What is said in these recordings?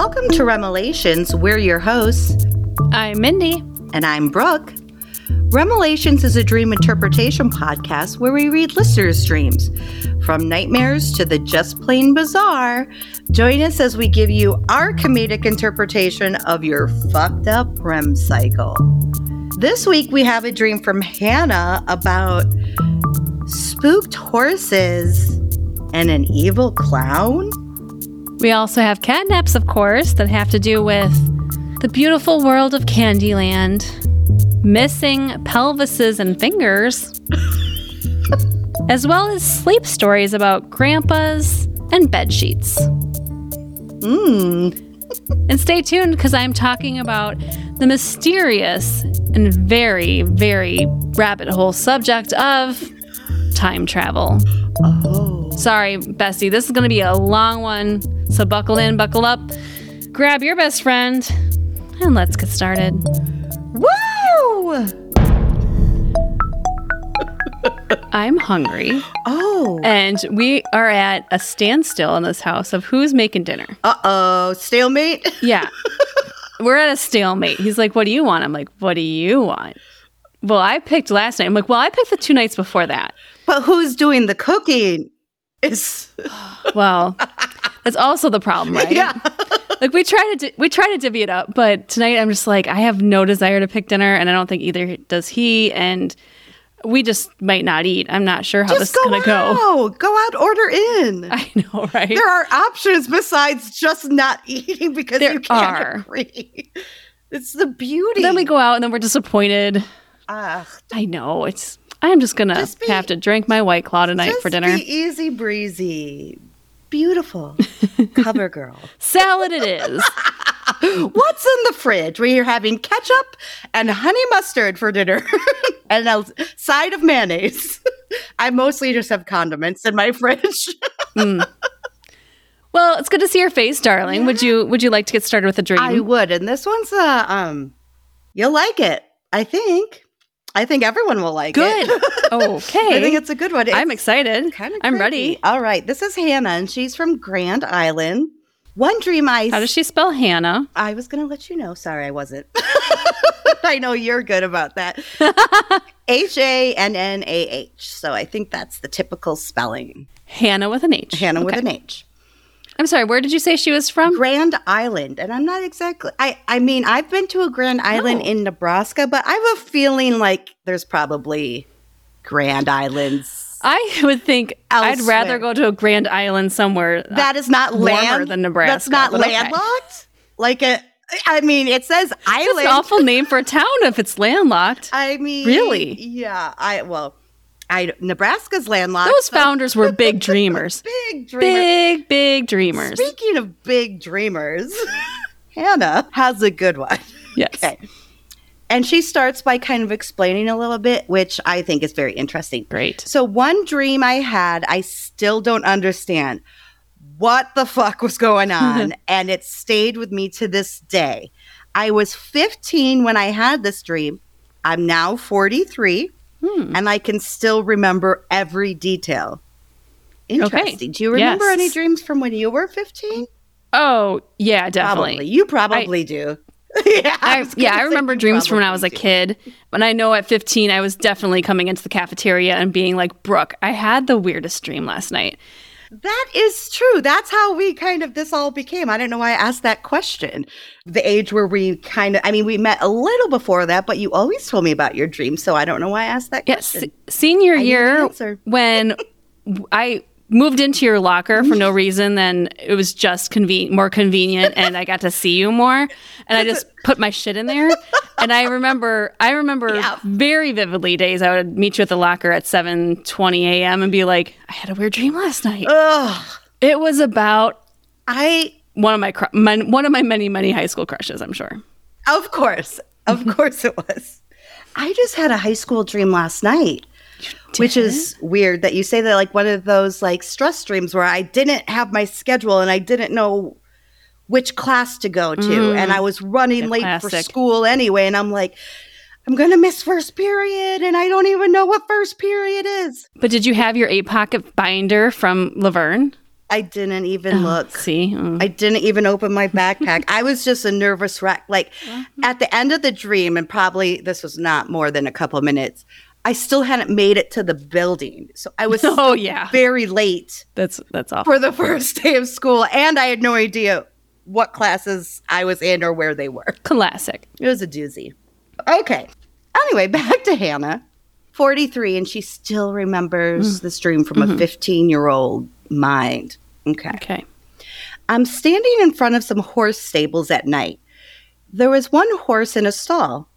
Welcome to Remelations. We're your hosts, I'm Mindy. and I'm Brooke. Remelations is a dream interpretation podcast where we read listeners' dreams. From nightmares to the just plain bizarre, join us as we give you our comedic interpretation of your fucked up REM cycle. This week we have a dream from Hannah about spooked horses and an evil clown. We also have catnaps, of course, that have to do with the beautiful world of Candyland, missing pelvises and fingers, as well as sleep stories about grandpas and bed sheets. Mmm. And stay tuned because I'm talking about the mysterious and very, very rabbit hole subject of time travel. Oh. Sorry, Bessie, this is going to be a long one. So buckle in, buckle up, grab your best friend, and let's get started. Woo! I'm hungry, Oh. and we are at a standstill in this house of who's making dinner. Uh oh. Stalemate? Yeah. We're at a stalemate. He's like, What do you want? I'm like, What do you want? Well, I picked last night. I'm like, Well, I picked the two nights before that. But who's doing the cooking? Is Well, that's also the problem, right? yeah. like we try to di- we try to divvy it up, but tonight I'm just like I have no desire to pick dinner, and I don't think either does he, and we just might not eat. I'm not sure how this is gonna go. out. Go out, order in. I know, right? there are options besides just not eating because There you can't are. agree. It's the beauty. then we go out, and then we're disappointed. Ugh, I know it's. I'm just gonna Just be- have to drink my white claw tonight just for dinner. Be easy breezy. Beautiful. Cover girl. Salad it is. What's in the fridge? We are having ketchup and honey mustard for dinner and a side of mayonnaise. I mostly just have condiments in my fridge. Mm. Well, it's good to see your face, darling. Would you Would you like to get started with a dream? I would, and this one's uh um you'll like it. I think. I think everyone will like Good. it. Good. okay. I think it's a good one. I'm excited. kinda I'm creepy. ready. All right. This is Hannah, and she's from Grand Island. One dream I How does she spell Hannah? I was going to let you know. Sorry, I wasn't. I know you're good about that. H A N N A H. So I think that's the typical spelling. Hannah with an H. Hannah with an H. I'm sorry, where did you say she was from? Grand Island. And I'm not exactly I I mean, I've been to a Grand Island Oh. in Nebraska, but I have a feeling like there's probably Grand Islands. I would think I'd rather go to a Grand Island somewhere. Uh, that is not warmer land than Nebraska, That's not but okay. landlocked. Like a I mean, it says It's island. an awful name for a town if it's landlocked. I mean, Really? Yeah. I well, I Nebraska's landlocked. Those so- founders were big dreamers. big dreamer. big, big dreamers. Speaking of big dreamers, Hannah has a good one. Yes. Okay. And she starts by kind of explaining a little bit, which I think is very interesting. Great. So, one dream I had, I still don't understand what the fuck was going on. and it stayed with me to this day. I was 15 when I had this dream. I'm now 43, Hmm. and I can still remember every detail. Interesting. Do you remember Yes. any dreams from when you were 15? Oh, yeah, definitely. Probably. You probably do. yeah, I, was yeah, I remember dreams from when I was a do. kid. But I know at 15, I was definitely coming into the cafeteria and being like, Brooke, I had the weirdest dream last night. That is true. That's how we kind of this all became. I don't know why I asked that question. The age where we kind of, I mean, we met a little before that, but you always told me about your dreams, so I don't know why I asked that Yes, question. senior I year when I moved into your locker for no reason, then it was just conven- more convenient, and I got to see you more, and I just put my shit in there. And I remember, I remember Yeah. very vividly days I would meet you at the locker at seven twenty a.m. and be like, I had a weird dream last night. Ugh, It was about I, one of my, cr- my one of my many many high school crushes. I'm sure. of course, of course it was. I just had a high school dream last night. Which is weird that you say that like one of those like stress dreams where I didn't have my schedule and I didn't know which class to go to Mm. and I was running late for school anyway and I'm like I'm going to miss first period and I don't even know what first period is. But did you have your eight pocket binder from Laverne? I didn't even look. See, Mm. I didn't even open my backpack. I was just a nervous wreck. Like at the end of the dream, and probably this was not more than a couple of minutes, I still hadn't made it to the building. So I was oh yeah, very late that's that's awful. for the first day of school, and I had no idea what classes I was in or where they were. Classic. It was a doozy. Okay. Anyway, back to Hannah, 43, and she still remembers mm. this dream from a mm-hmm. 15 year old mind. Okay. Okay. I'm standing in front of some horse stables at night. There was one horse in a stall.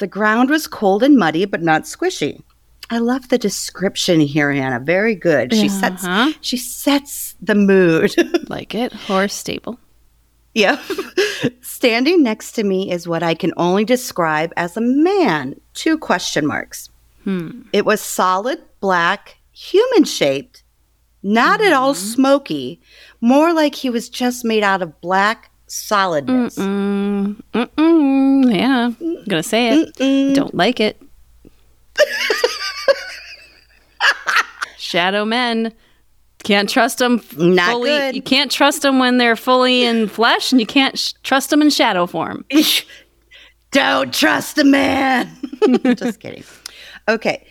The ground was cold and muddy, but not squishy. I love the description here, Hannah. Very good. She sets Uh-huh. she sets the mood. Like it. Horse stable. Yep. Standing next to me is what I can only describe as a man. Two question marks. Hmm. It was solid, black, human shaped, not at all smoky, more like he was just made out of black solidness. Mm, mm-mm, yeah, I'm gonna say it. Mm-mm. Don't like it. Shadow men. Can't trust them Not fully. good. You can't trust them when they're fully in flesh, and you can't sh- trust them in shadow form. Don't trust the man. Just kidding. Okay.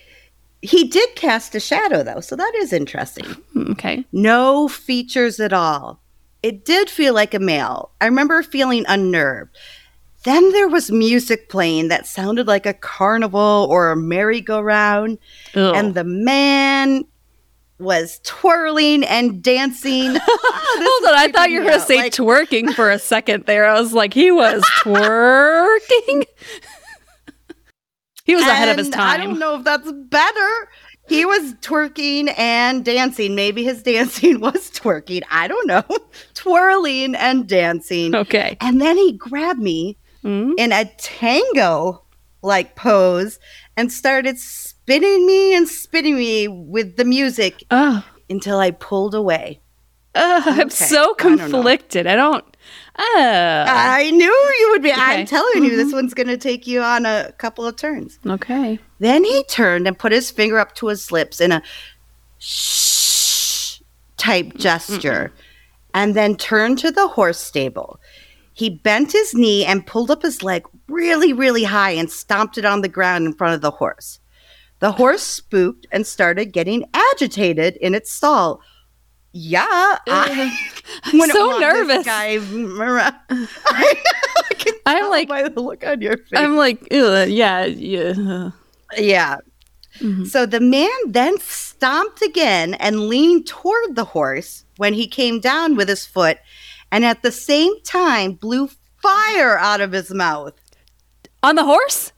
He did cast a shadow, though, so that is interesting. Hmm, Okay. No features at all. It did feel like a male. I remember feeling unnerved. Then there was music playing that sounded like a carnival or a merry-go-round, Ugh. and the man was twirling and dancing. Ah, Hold on, I thought you were going to say like- twerking for a second there. I was like, he was twerking. he was ahead of his time. I don't know if that's better. He was twerking and dancing. Maybe his dancing was twerking. I don't know. Twirling and dancing. Okay. And then he grabbed me Mm. in a tango like pose and started spinning me and spinning me with the music Oh, until I pulled away. I'm Okay, so I don't conflicted. I don't. Uh, I knew you would be. Okay. I'm telling you, this one's going to take you on a couple of turns. okay. Then he turned and put his finger up to his lips in a shh type gesture and then turned to the horse stable. He bent his knee and pulled up his leg really, really high and stomped it on the ground in front of the horse. The horse spooked and started getting agitated in its stall. Yeah, I wouldn't so nervous. guy i'm like- by the look on your face. I'm like, yeah, yeah. Yeah. Mhm. So the man then stomped again and leaned toward the horse when he came down with his foot and at the same time blew fire out of his mouth. On the horse?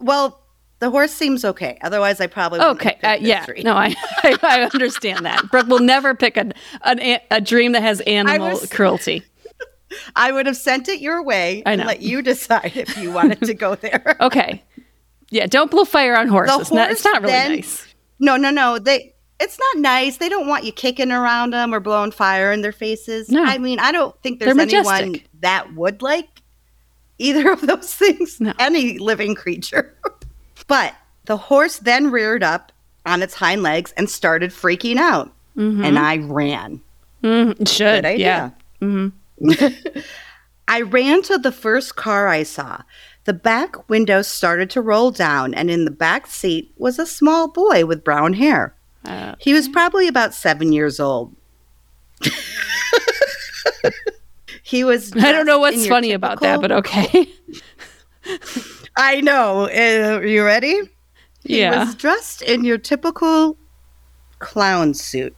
Well, the horse seems okay. Otherwise, I probably wouldn't Okay. Uh, yeah. tree. No, I, I I understand that. Brooke will never pick a an, a, dream that has animal was- cruelty. I would have sent it your way I and let you decide if you wanted to go there. Okay. Yeah. Don't blow fire on horses. It's not- it's not really then- nice. No, no, no. They. It's not nice. They don't want you kicking around them or blowing fire in their faces. No. I mean, I don't think there's anyone that would like either of those things. No. Any living creature. But the horse then reared up on its hind legs and started freaking out. Mhm. And I ran. Mhm. Should. Good idea. Yeah. hmm I ran to the first car I saw. The back window started to roll down, and in the back seat was a small boy with brown hair. Uh, He was probably about seven years old. he was. I don't know what's funny about that, but okay. I know. Uh, are you ready? He yeah. was dressed in your typical clown suit.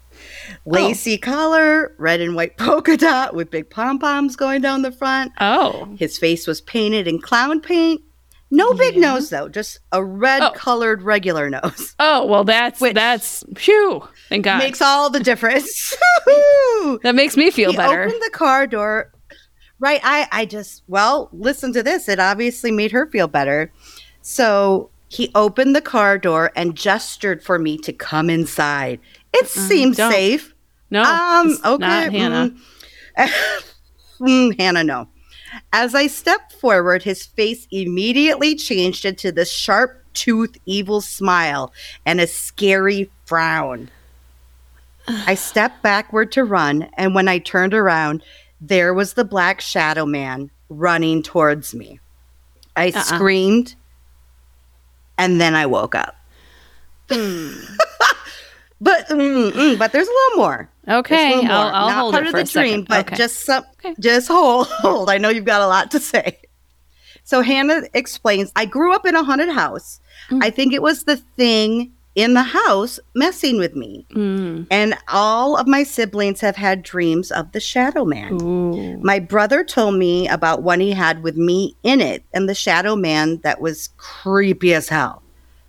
Lacy collar, red and white polka dot with big pom poms going down the front. oh. His face was painted in clown paint. No big Yeah. nose though, just a red Oh. colored regular nose. Oh well, that's Which- that's phew. Thank God. Makes all the difference. That makes me feel he better. opened the car door. Right. I, I just, well, listen to this. It obviously made her feel better. So he opened the car door and gestured for me to come inside. It seemed don't. safe. no, um, okay. not Hannah. mm. Mm, Hannah, no. As I stepped forward, his face immediately changed into the sharp tooth evil smile and a scary frown. I stepped backward to run, and when I turned around, there was the black shadow man running towards me. I Uh-uh. screamed, and then I woke up. Hmm. But mm, mm, but there's a little more. Okay, little I'll. I'll Not hold part it of for the a second. dream, but okay. just some, Okay. just hold, hold. I know you've got a lot to say. So Hannah explains, I grew up in a haunted house. I think it was the thing in the house messing with me. Mm. And all of my siblings have had dreams of the shadow man. Ooh. My brother told me about one he had with me in it and the shadow man that was creepy as hell.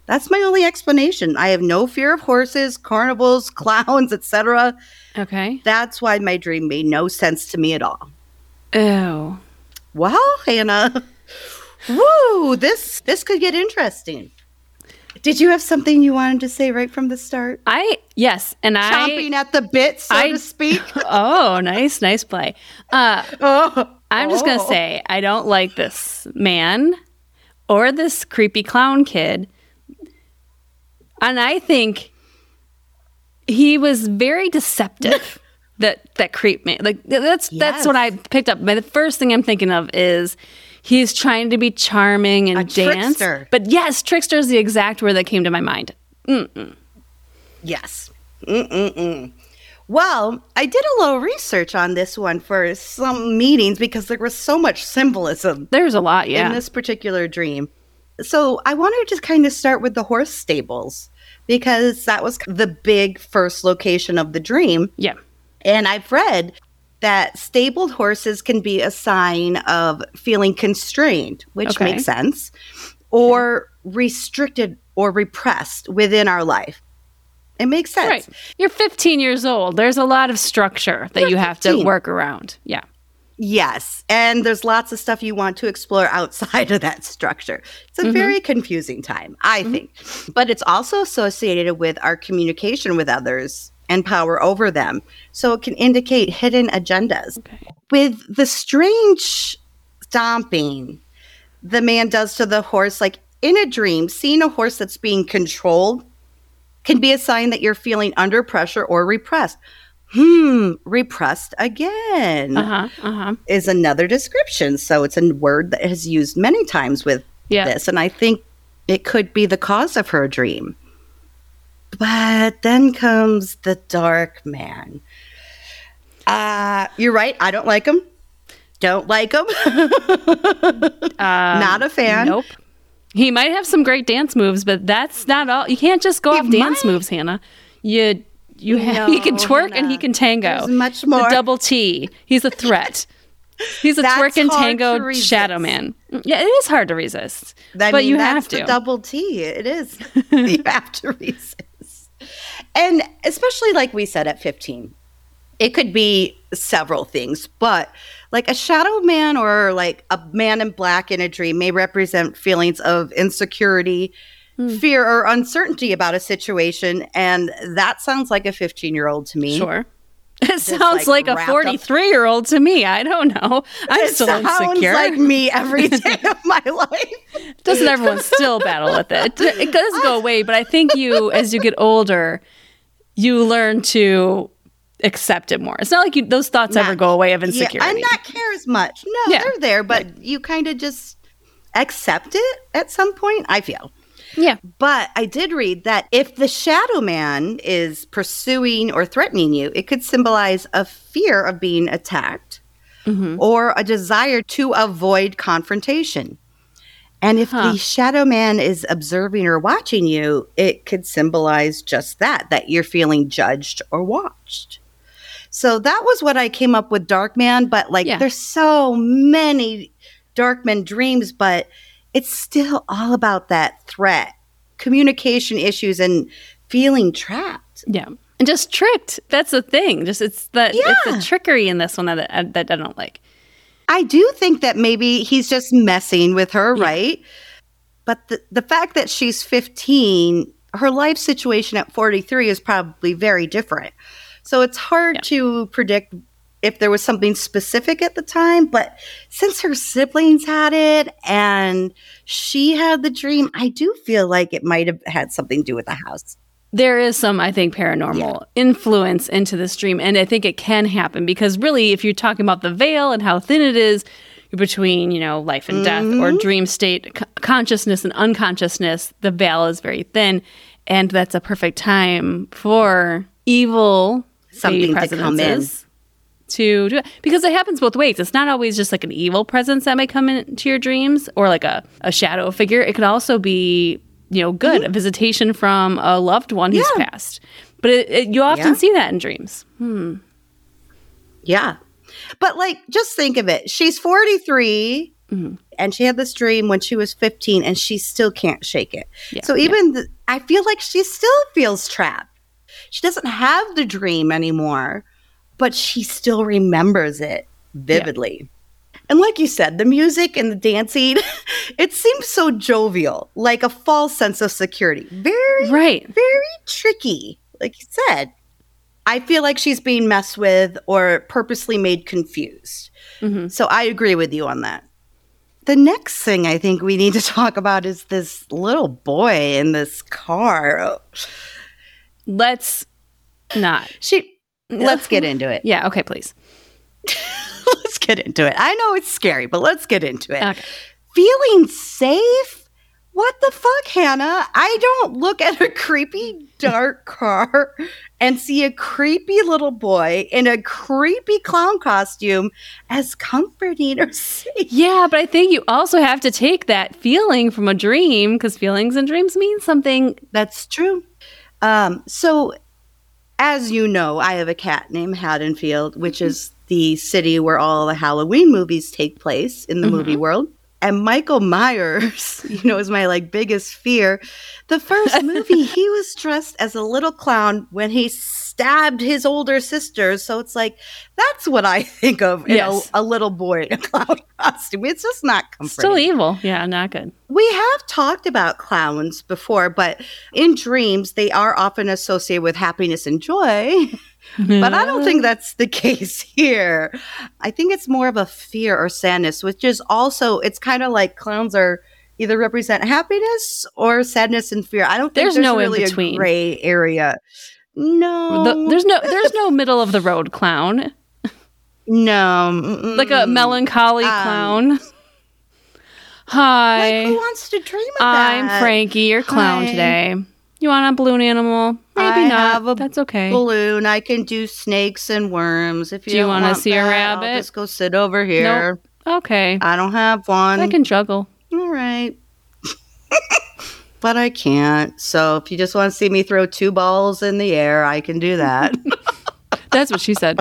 That's my only explanation. I have no fear of horses, carnivals, clowns, etc. Okay. That's why my dream made no sense to me at all. Oh. Well, Hannah, woo, this this could get interesting. Did you have something you wanted to say right from the start? I yes, and I Chomping I. at the bit, so I- to speak. Oh, nice, nice play. Uh, oh, I'm just gonna oh. say I don't like this man or this creepy clown kid, and I think he was very deceptive. that that creep me like that's that's what I picked up. But the first thing I'm thinking of is he's trying to be charming and A dance. trickster. But yes, trickster is the exact word that came to my mind. Yes. Mm-mm-mm. Well, I did a little research on this one for some meetings because there was so much symbolism There's a lot, yeah. in this particular dream. So I wanted to just kind of start with the horse stables because that was the big first location of the dream. yeah. And I've read that stabled horses can be a sign of feeling constrained, which Okay. makes sense, or restricted or repressed within our life. It makes sense. Right. You're 15 years old. There's a lot of structure that You're you have to work around. Yeah. Yes. And there's lots of stuff you want to explore outside of that structure. It's a mm-hmm. very confusing time, I mm-hmm. think. But it's also associated with our communication with others and power over them. So it can indicate hidden agendas. Okay. With the strange stomping the man does to the horse, like in a dream, seeing a horse that's being controlled can be a sign that you're feeling under pressure or repressed. Hmm, repressed again Uh huh. Uh huh. is another description. So it's a word that is used many times with Yeah. this. And I think it could be the cause of her dream. But then comes the dark man. Uh, you're right. I don't like him. Don't like him. not a fan. Um, Nope. He might have some great dance moves, but that's not all. You can't just go He off dance moves, Hannah. You you ha- he can No, twerk and he can tango. There's much The more. double T. He's a threat. He's a That's twerk and tango shadow man. Yeah, it is hard to resist, I but mean, you have the to. double T. It is. you have to resist. And especially like we said at 15, it could be several things, but like a shadow man or like a man in black in a dream may represent feelings of insecurity, Hmm. fear, or uncertainty about a situation. And that sounds like a 15 year old to me. Sure. It sounds like, like, a wrapped up- 43 year old to me. I don't know. I'm It still sounds insecure. like me every day of my life. Doesn't everyone still battle with it? It does go away, but I think you, as you get older, you learn to accept it more. It's not like you, those thoughts ever go away of Yeah, insecurity. and not care as much. No, Yeah. they're there, but you kind of just accept it at some point, I feel. yeah. But I did read that if the shadow man is pursuing or threatening you, it could symbolize a fear of being attacked Mm-hmm. or a desire to avoid confrontation. And if Huh. the shadow man is observing or watching you, it could symbolize just that, that you're feeling judged or watched. So that was what I came up with Darkman, but like Yeah. there's so many dark Darkman dreams, but it's still all about that threat, communication issues, and feeling trapped. Yeah. And just tricked. That's the thing. Just it's the it's the trickery in this one that that I don't like. I do think that maybe he's just messing with her, right? But the, the fact that she's 15, her life situation at 43 is probably very different. So it's hard Yeah. to predict if there was something specific at the time. But since her siblings had it and she had the dream, I do feel like it might have had something to do with the house. There is some, I think, paranormal influence into this dream. And I think it can happen because really, if you're talking about the veil and how thin it is between, you know, life and death or mm-hmm. dream state, c- consciousness and unconsciousness, the veil is very thin. And that's a perfect time for evil Something to come in. to do it because it happens both ways. It's not always just like an evil presence that may come into your dreams or like a, a shadow figure. It could also be, you know, good, a visitation from a loved one who's Mm-hmm. Yeah. passed. But it, it, you often Yeah. see that in dreams. Yeah. But like, just think of it. She's 43 Mm-hmm. and she had this dream when she was 15 and she still can't shake it. Yeah, so even th- I feel like she still feels trapped. She doesn't have the dream anymore, but she still remembers it vividly. And like you said, the music and the dancing, it seems so jovial, like a false sense of security. Very Right. very tricky, like you said. I feel like she's being messed with or purposely made confused. Mm-hmm. So I agree with you on that. The next thing I think we need to talk about is this little boy in this car. Oh, Let's not. She let's get into it. Yeah. Okay, please. let's get into it. I know it's scary, but let's get into it. Okay. Feeling safe? What the fuck, Hannah? I don't look at a creepy dark car and see a creepy little boy in a creepy clown costume as comforting or safe. Yeah, but I think you also have to take that feeling from a dream because feelings and dreams mean something. That's true. Um, so, as you know, I have a cat named Haddonfield, which is the city where all the Halloween movies take place in the mm-hmm. movie world. And Michael Myers, you know, is my like biggest fear. The first movie, he was dressed as a little clown when he stabbed his older sister. So it's like that's what I think of in Yes. a, a little boy in a clown costume. It's just not comforting Still evil. Yeah, not good. we have talked about clowns before, but in dreams, they are often associated with happiness and joy. But I don't think that's the case here. I think it's more of a fear or sadness, which is also, it's kind of like clowns are either represent happiness or sadness and fear. I don't think There's there's, no in between. a gray area. No. The- there's no there's no middle of the road clown. no. mm-mm. Like a melancholy Um, clown. Like, Hi. who wants to dream of I'm that? Frankie, your clown Hi. today. You want a balloon animal? Maybe I not. have a That's okay. balloon. I can do snakes and worms. If you, Do you want see a rabbit? I'll just go sit over here. Okay. I don't have one. I can juggle. All right. but I can't. So if you just want to see me throw two balls in the air, I can do that. That's what she said.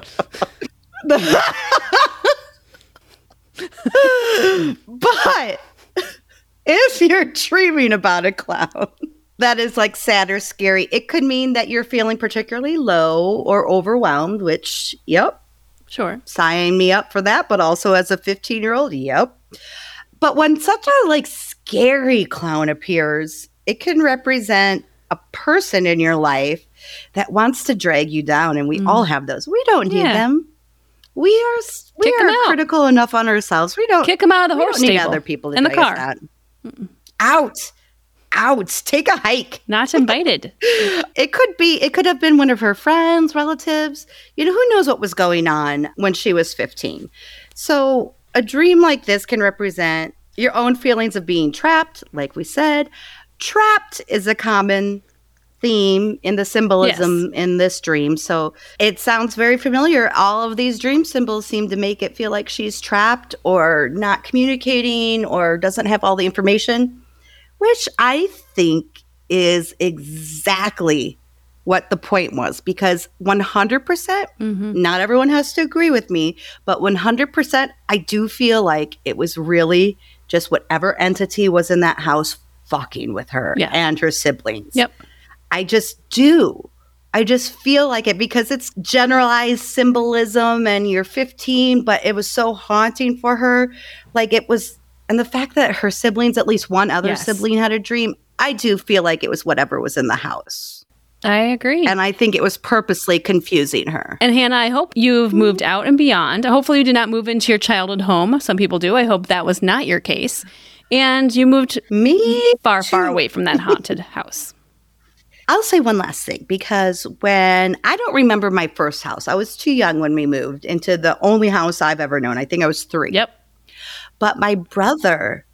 but if you're dreaming about a clown that is like sad or scary, it could mean that you're feeling particularly low or overwhelmed, which, yep, Sure. sign me up for that, but also as a 15 year old, yep. But when such a like scary clown appears, it can represent a person in your life that wants to drag you down, and we all have those. We don't need Mm. Yeah. them. We are we Kick are critical enough on ourselves. We don't Kick them out of the horse. we don't need stable. other people to in the car. Out, out. Take a hike. Not invited. It could be, it could have been one of her friends, relatives. You know, who knows what was going on when she was 15. So, a dream like this can represent your own feelings of being trapped, like we said. Trapped is a common theme in the symbolism in this dream. So, it sounds very familiar. All of these dream symbols seem to make it feel like she's trapped or not communicating or doesn't have all the information, which I think is exactly what the point was because 100%, percent Mm-hmm. not everyone has to agree with me, but 100%, I do feel like it was really just whatever entity was in that house fucking with her Yeah. and her siblings. Yep. I just do. I just feel like it because it's generalized symbolism and you're 15, but it was so haunting for her. Like it was, and the fact that her siblings, at least one other Yes. sibling had a dream, I do feel like it was whatever was in the house. I agree. And I think it was purposely confusing her. And Hannah, I hope you've moved out and beyond. Hopefully, you did not move into your childhood home. Some people do. I hope that was not your case. And you moved Me? far, far away from that haunted house. I'll say one last thing because when I don't remember my first house, I was too young when we moved into the only house I've ever known. I think I was three. Yep. But my brother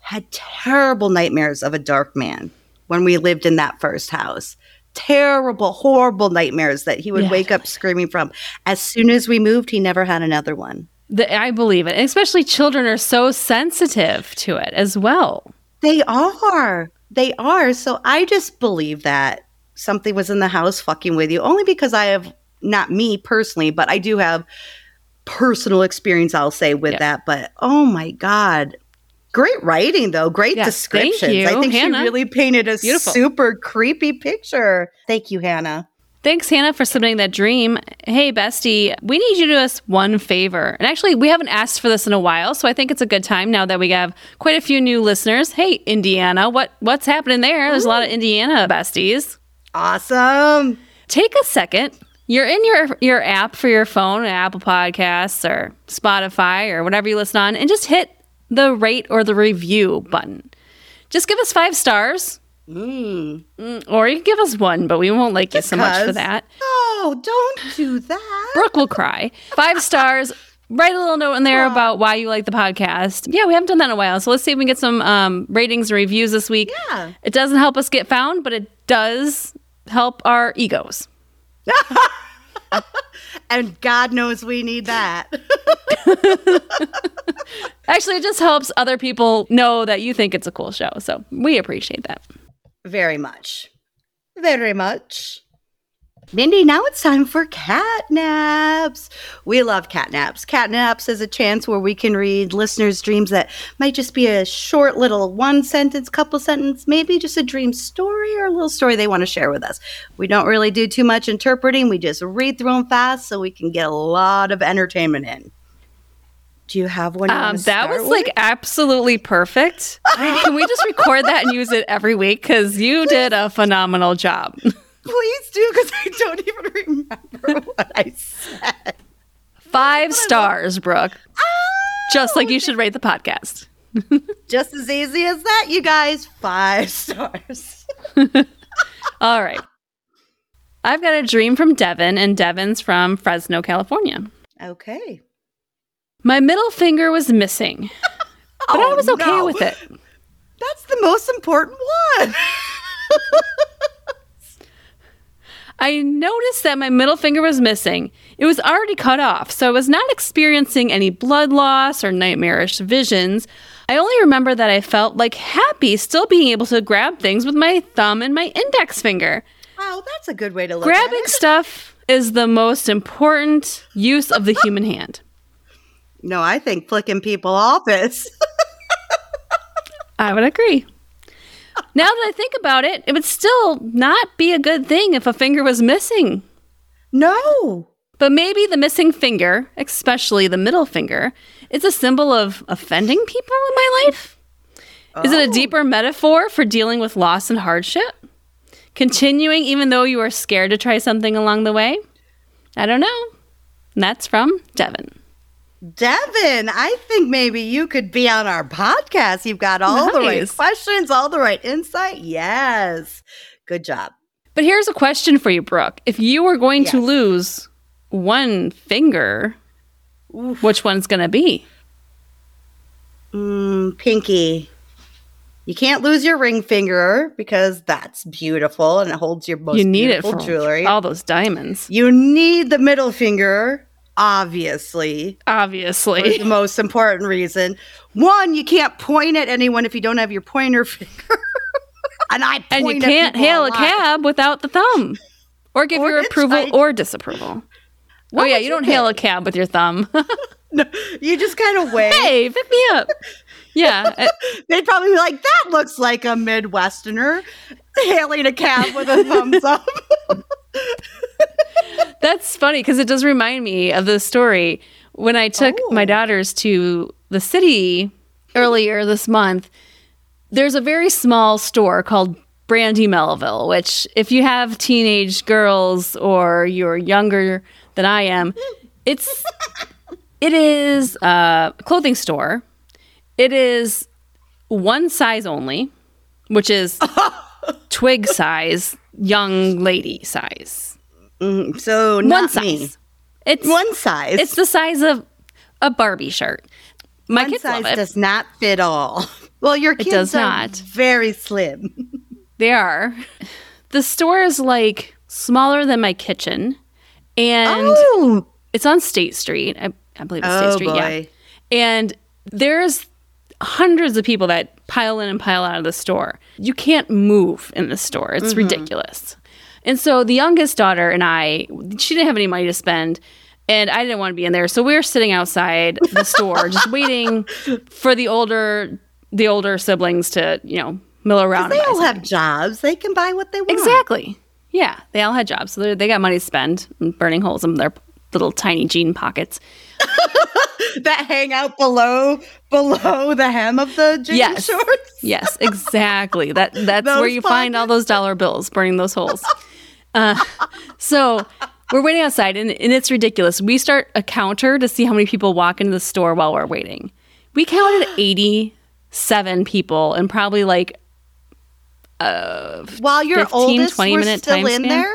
had terrible nightmares of a dark man when we lived in that first house. Terrible, horrible nightmares that he would Yeah. wake up screaming from. As soon as we moved, he never had another one. The, I believe it. And especially children are so sensitive to it as well. They are. They are. So I just believe that something was in the house fucking with you, only because I have, not me personally, but I do have personal experience, I'll say, with Yeah. that. But oh my God. Great writing, though. Great Yes, descriptions. I think Hannah. she really painted a Beautiful. super creepy picture. Thank you, Hannah. Thanks, Hannah, for submitting that dream. Hey, bestie, we need you to do us one favor. And actually, we haven't asked for this in a while, so I think it's a good time now that we have quite a few new listeners. Hey, Indiana, what what's happening there? There's a lot of Indiana besties. Awesome. Take a second. You're in your your app for your phone, Apple Podcasts or Spotify or whatever you listen on, and just hit the rate or the review button. Just give us five stars, Mm. Mm, or you can give us one, but we won't like you so much for that. Oh, don't do that. Brooke will cry. Five stars. Write a little note in there about why you like the podcast. Yeah, we haven't done that in a while. So let's see if we can get some um, ratings and reviews this week. Yeah. It doesn't help us get found, but it does help our egos. And God knows we need that. Actually, it just helps other people know that you think it's a cool show. So we appreciate that. Very much. Very much. Mindy, now it's time for catnaps. We love catnaps. Catnaps is a chance where we can read listeners' dreams that might just be a short little one sentence, couple sentence, maybe just a dream story or a little story they want to share with us. We don't really do too much interpreting. We just read through them fast so we can get a lot of entertainment in. Do you have one? you Um, that was with? like absolutely perfect. Can we just record that and use it every week? Because you did a phenomenal job. Please do, because I don't even remember what I said. Five stars, Brooke. Just like you oh. should rate the podcast. Just as easy as that, you guys. Five stars. All right. I've got a dream from Devin, and Devin's from Fresno, California. Okay. My middle finger was missing, but oh, I Oh, was okay no. with it. That's the most important one. I noticed that my middle finger was missing. It was already cut off, so I was not experiencing any blood loss or nightmarish visions. I only remember that I felt like happy still being able to grab things with my thumb and my index finger. wow, that's a good way to look Grabbing at it. Grabbing stuff is the most important use of the oh. human hand. No, I think flicking people off is. I would agree. Now that I think about it, it would still not be a good thing if a finger was missing. no. But maybe the missing finger, especially the middle finger, is a symbol of offending people in my life. Is it a Oh. deeper metaphor for dealing with loss and hardship? Continuing even though you are scared to try something along the way? I don't know. And that's from Devin. Devin, I think maybe you could be on our podcast. You've got all the right questions, all the right insight. Yes. Good job. But here's a question for you, Brooke. If you were going to lose one finger, which one's going to be? Mm, pinky. You can't lose your ring finger because that's beautiful and it holds your most you need it beautiful for jewelry. all those diamonds. You need the middle finger, obviously. Obviously. the most important reason. One, you can't point at anyone if you don't have your pointer finger. and I point And you can't hail a cab without the thumb or give Or your approval hitchhike. or disapproval. Oh, yeah, you you don't hail a cab with your thumb. No, you just kind of wave. hey, pick me up. Yeah. uh, They'd probably be like, "That looks like a Midwesterner hailing a cab with a thumbs up." That's funny because it does remind me of the story when I took Oh. my daughters to the city earlier this month. There's a very small store called Brandy Melville, which, if you have teenage girls or you're younger than I am, it's it is a clothing store. It is one size only, which is twig size. young lady size. Mm, so One not size. me. It's One size. it's the size of a Barbie shirt. My One kids size love it. does not fit all. Well, your kids does are not. very slim. They are. The store is like smaller than my kitchen, and oh, it's on State Street. I, I believe it's State oh Street. Yeah. And there's hundreds of people that pile in and pile out of the store. You can't move in the store. It's Mm-hmm. ridiculous. And so the youngest daughter and I, she didn't have any money to spend. And I didn't want to be in there. So we were sitting outside the store just waiting for the older the older siblings to, you know, mill around. They all have jobs. They can buy what they want. Exactly. Yeah, they all had jobs, so they- they got money to spend, burning holes in their little tiny jean pockets. That hang out below below the hem of the jean Yes. shorts. Yes, exactly. That that's where Those you find all those dollar bills, burning those holes. Uh, so we're waiting outside, and, and it's ridiculous. We start a counter to see how many people walk into the store while we're waiting. We counted eighty-seven people, and probably like While your 15, oldest 20 were minute still time in span? there.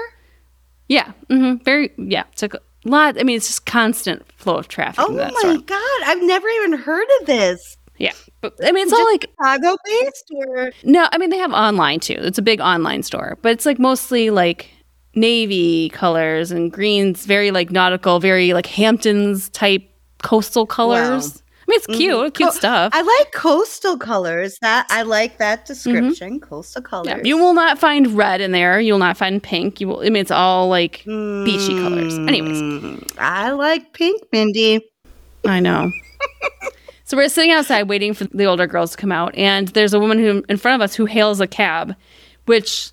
yeah, hmm very yeah. Took a lot. I mean, it's just constant flow of traffic. Oh my store. god! I've never even heard of this. Yeah, but I mean, it's all like Chicago based or No, I mean they have online too. It's a big online store, but it's like mostly like navy colors and greens, very like nautical, very like Hamptons type coastal colors. I mean, it's cute, cute Co- stuff. I like coastal colors. That I like that description. Coastal colors. Mm-hmm. yeah, you will not find red in there. You will not find pink. You will. I mean, it's all like beachy colors. Anyways, Mm, I like pink, Mindy. I know. so we're sitting outside waiting for the older girls to come out, and there's a woman who in front of us who hails a cab, which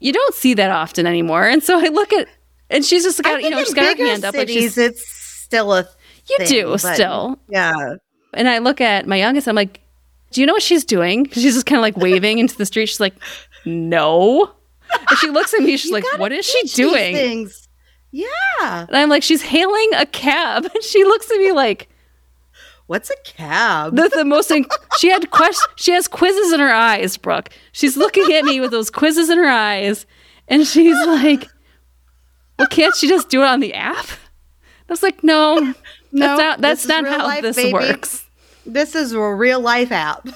you don't see that often anymore. And so I look at, and she's just got, you know, she's got her hand up like she's. it's still a You thing, do still, yeah. and I look at my youngest. I'm like, do you know what she's doing? She's just kind of like waving into the street. She's like, no. And she looks at me. She's like, what is she doing? Yeah. And I'm like, she's hailing a cab. And she looks at me like, What's a cab? the, the most inc- she had quest- she has quizzes in her eyes brooke she's looking at me with those quizzes in her eyes and she's like well can't she just do it on the app i was like no No, that's not that's not how life, this baby. works This is a real life app.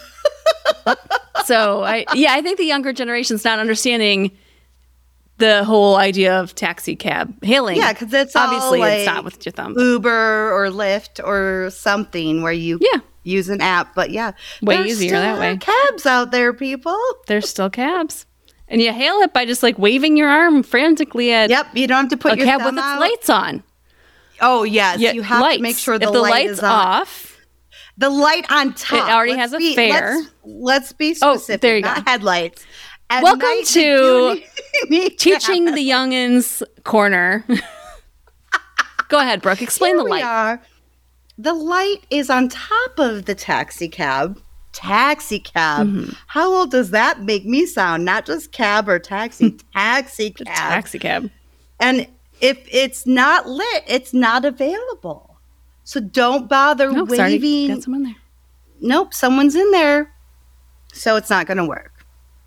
so i yeah i think the younger generation's not understanding the whole idea of taxi cab hailing Yeah, because it's obviously it's not with your thumb Uber or Lyft or something where you yeah use an app. But yeah, Way easier that way. Cabs out there, people. there's still cabs and you hail it by just like waving your arm frantically at Yep, you don't have to put a your cab with its out. lights on Oh yes, Yeah, you have lights. to make sure the, if the light lights off, The light on top. already has a be, fare. Let's, let's be Oh, there you not go. Headlights. At Welcome to you do need to teaching the youngins corner. Go ahead, Brooke. Explain Here the light. are. The light is on top of the taxi cab. Taxi cab. Mm-hmm. How old does that make me sound? Not just cab or taxi, taxi cab. Taxi cab. And if it's not lit, it's not available. So don't bother No, sorry, waving. got someone there. nope, someone's in there. So it's not going to work.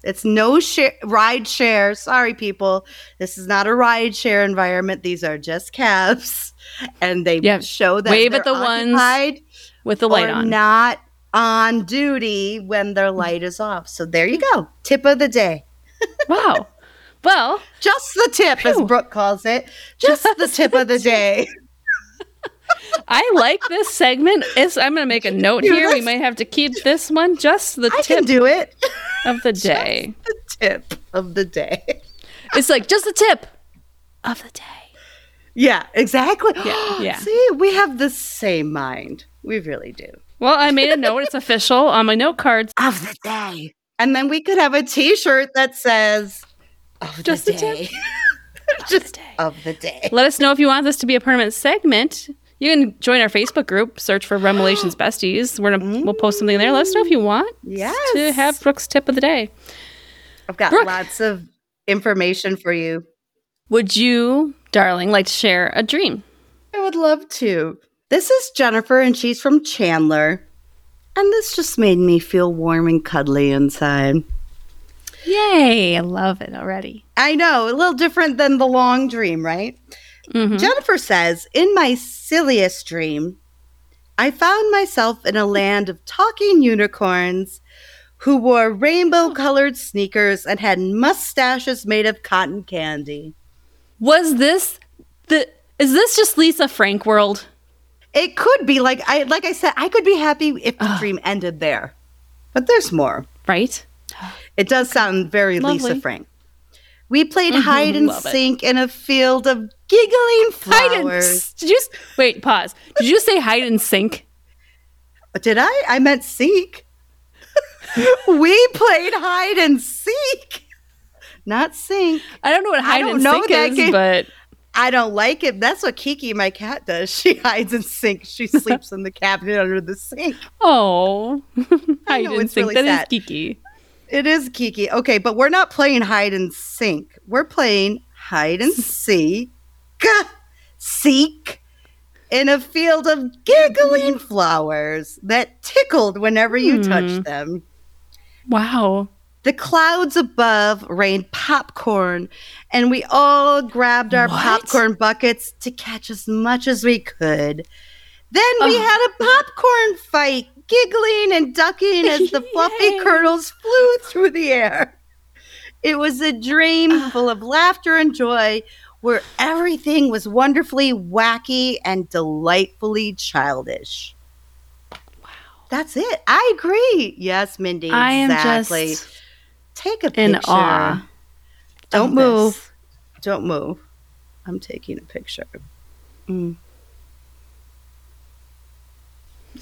It's no share, ride share. Sorry, people. This is not a ride share environment. These are just cabs. And they Yeah, show that wave at the ones with the light on. not on duty when their light is off. So there you go. Tip of the day. Wow. Well, Just the tip, as Brooke calls it. Just the tip of the day. I like this segment. It's, I'm going to make a note here. We might have to keep this one just the I tip can do it. Of the day. the tip of the day. It's like just the tip of the day. Yeah, exactly. Yeah, yeah. See, we have the same mind. We really do. Well, I made a note. It's official on my note cards. Of the day. And then we could have a t shirt that says, of Just the the tip day. Of Just the day. of the day. Let us know if you want this to be a permanent segment. You can join our Facebook group, search for Remelations Besties. We're gonna, we'll post something there. Let us know if you want Yes. to have Brooke's tip of the day. I've got Brooke. lots of information for you. Would you, darling, like to share a dream? I would love to. This is Jennifer, and she's from Chandler. And this just made me feel warm and cuddly inside. Yay! I love it already. I know, a little different than the long dream, right? Mhm. Jennifer says, In my silliest dream, I found myself in a land of talking unicorns who wore rainbow colored sneakers and had mustaches made of cotton candy. Was this the? Is this just Lisa Frank world? It could be like I like I said, I could be happy if the dream ended there. But there's more. Right. It does sound very Lisa Frank. We played hide and Love it. seek in a field of giggling Hide and flowers. did you wait? Pause. Did you say hide and sink? Did I? I meant seek. we played hide and seek, not sink. I don't know what hide and sink that is, game. but I don't like it. That's what Kiki, my cat, does. She hides and sinks. She sleeps in the cabinet under the sink. oh, I hide and sink. really That is sad. Geeky. It is Kiki. Okay, but we're not playing hide and sink. We're playing hide and seek, seek in a field of giggling flowers that tickled whenever you Hmm. touched them. Wow. The clouds above rained popcorn, and we all grabbed our What? popcorn buckets to catch as much as we could. Then we Oh. had a popcorn fight, giggling and ducking as the fluffy kernels flew through the air. It was a dream Ah. full of laughter and joy where everything was wonderfully wacky and delightfully childish. Wow. That's it. I agree. Yes, Mindy. I am exactly. just Take a picture. in awe. Don't move. this. Don't move. I'm taking a picture. Mm.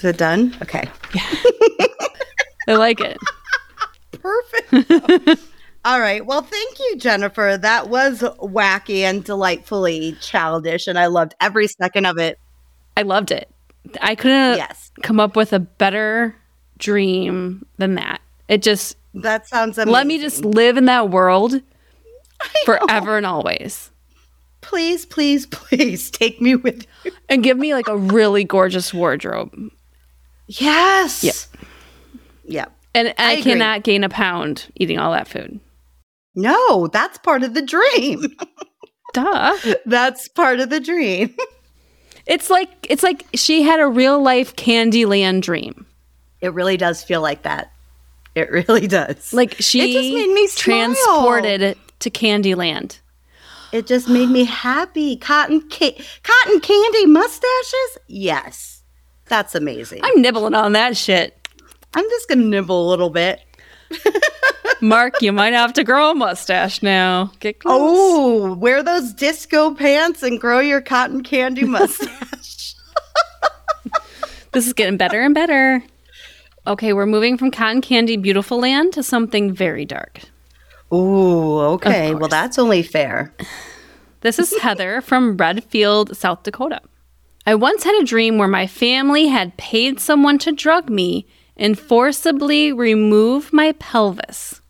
Is it done? Okay. I like it. Perfect. All right. Well, thank you, Jennifer. That was wacky and delightfully childish, and I loved every second of it. I loved it. I couldn't Yes. come up with a better dream than that. It just That sounds amazing. let me just live in that world forever and always. please, please, please take me with you. And give me like a really gorgeous wardrobe. Yes. Yep. Yeah. And I, I cannot gain a pound eating all that food. No, that's part of the dream. Duh. that's part of the dream. It's like it's like she had a real life Candyland dream. It really does feel like that. It really does. Like she it just made me smile. transported to Candyland. It just made me happy. Cotton ca- cotton candy mustaches? Yes. That's amazing. I'm, nibbling on that shit. I'm just going to nibble a little bit. Mark, you might have to grow a mustache now. Get close. Oh, wear those disco pants and grow your cotton candy mustache. This is getting better and better. Okay, we're moving from cotton candy beautiful land to something very dark. Ooh, okay. Well, that's only fair. This is Heather from Redfield, South Dakota. I once had a dream where my family had paid someone to drug me and forcibly remove my pelvis.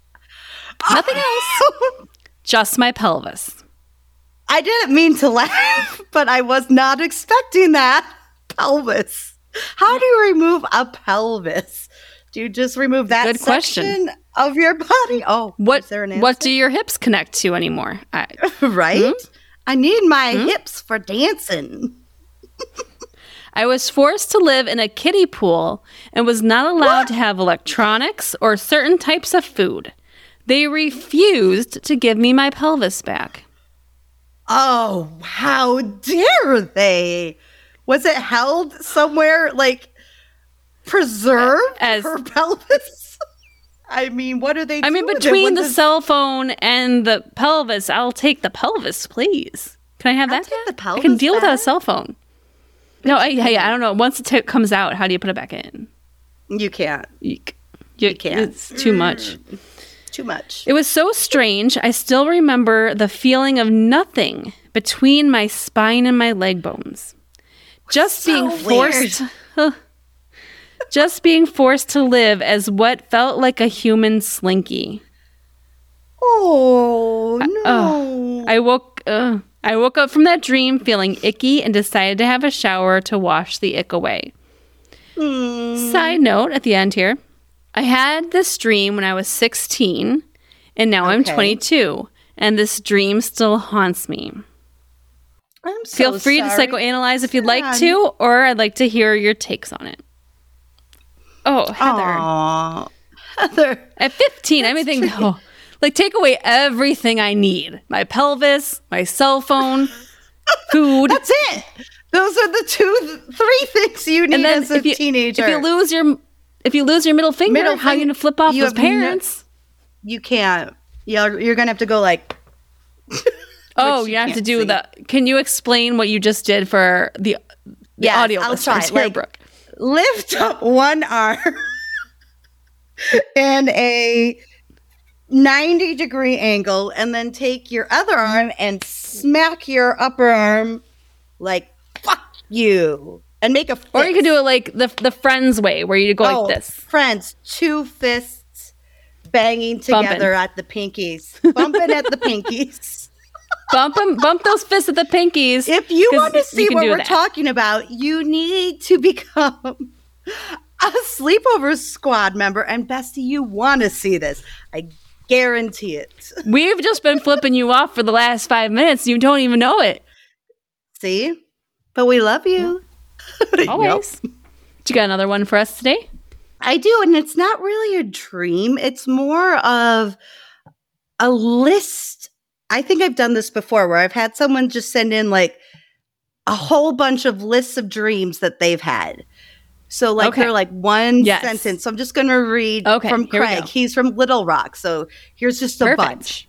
Nothing else, just my pelvis. I didn't mean to laugh, but I was not expecting that. Pelvis. How do you remove a pelvis? Do you just remove that Good question. section of your body? Oh, What is there an answer? what do your hips connect to anymore? I, right? I need my Hmm? hips for dancing. I was forced to live in a kiddie pool and was not allowed to have electronics or certain types of food. They refused to give me my pelvis back. Oh, how dare they? Was it held somewhere like preserved As- her pelvis? I mean, what are they? I mean, between the does- cell phone and the pelvis, I'll take the pelvis, please. Can I have I'll that? the back? I can pelvis deal without a cell phone. No, I, I, I don't know. Once the t- comes out, how do you put it back in? you can't. Eek. You, can't. It's too much. Too much. It was so strange. I still remember the feeling of nothing between my spine and my leg bones. Just So being forced just being forced to live as what felt like a human slinky. Oh no! I woke uh, I woke up from that dream feeling icky and decided to have a shower to wash the ick away. Hmm. Side note at the end here. I had this dream when I was 16 and now I'm 22. and this dream still haunts me. I'm so Feel free to psychoanalyze if you'd like to, or I'd like to hear your takes on it. Oh, Heather. Aw. Heather. At 15, I'm thinking, oh, like take away everything I need my pelvis, my cell phone, food. That's it. Those are the two, three things you need as a if you, teenager. if you lose your if you lose your middle finger, Middle how are you gonna flip off those have no- parents? you can't. You're, you're gonna have to go like. oh, you you have to do see. the. Can you explain what you just did for the, the Yes, audio I'll listeners try. here, Like- Brooke? lift up one arm in a 90 degree angle and then take your other arm and smack your upper arm like fuck you and make a fist. Or you could do it like the the friends way, where you go Oh, like this. friends two fists banging together at the pinkies bumping at the pinkies bump them, bump those fists at the pinkies. if you want to see what we're that. talking about, you need to become a sleepover squad member. And Bestie, you want to see this. I guarantee it. We've just been flipping you off for the last five minutes. You don't even know it. See? But we love you. Always. Do you got another one for us today? I do. And it's not really a dream, it's more of a list. I think I've done this before where I've had someone just send in like a whole bunch of lists of dreams that they've had. So like Okay. they're like one Yes. sentence. So I'm just going to read Okay, from Craig. He's from Little Rock. So here's just a Perfect. bunch.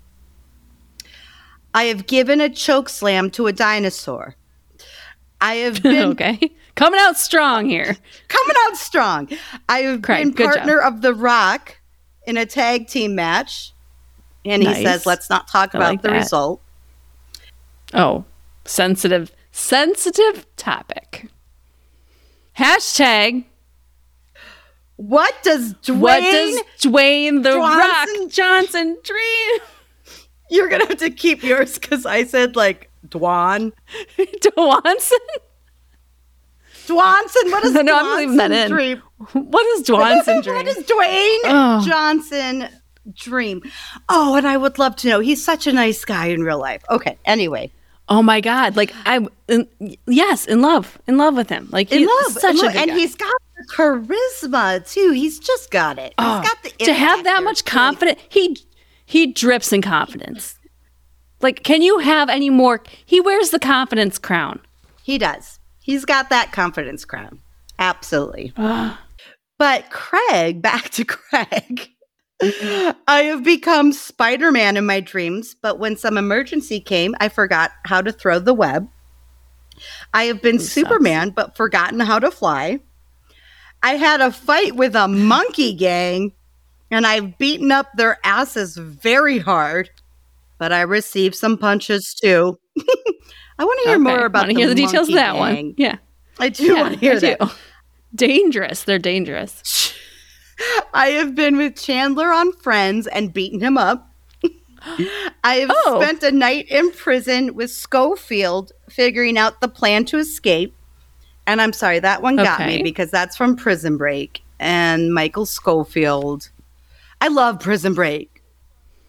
I have given a choke slam to a dinosaur. I have been okay. Coming out strong here. coming out strong. I have Craig, been job. partner of The Rock in a tag team match. And he says, let's not talk I about like the that. result. Oh, sensitive, sensitive topic. Hashtag What does Dwayne? what does Dwayne the Johnson- Rock Johnson dream? You're going to have to keep yours because I said like Dwan. Dwanson? Dwanson, what is No, I'm leaving that in. dream? What is Dwanson dream? what does Dwayne Oh. Johnson dream? Oh, and I would love to know. He's such a nice guy in real life. Okay, anyway. Oh my god! Like I, in, yes, in love, in love with him. Like In he's love. such in a love. good and guy. he's got the charisma too. He's just got it. Oh, he's got the to have that much confidence. He he drips in confidence. Like, can you have any more? He wears the confidence crown. He does. He's got that confidence crown. Absolutely. But Craig, back to Craig. I have become Spider Man in my dreams, but when some emergency came, I forgot how to throw the web. I have been. Superman, but forgotten how to fly. I had a fight with a monkey gang, and I've beaten up their asses very hard, but I received some punches too. I want to hear more about Want to hear the details of monkey that gang. one? Yeah, I do yeah, want to hear I that. do. Dangerous. They're dangerous. I have been with Chandler on Friends and beaten him up. I have Oh. spent a night in prison with Scofield figuring out the plan to escape. And I'm sorry, that one got Okay. me because that's from Prison Break and Michael Scofield. I love Prison Break.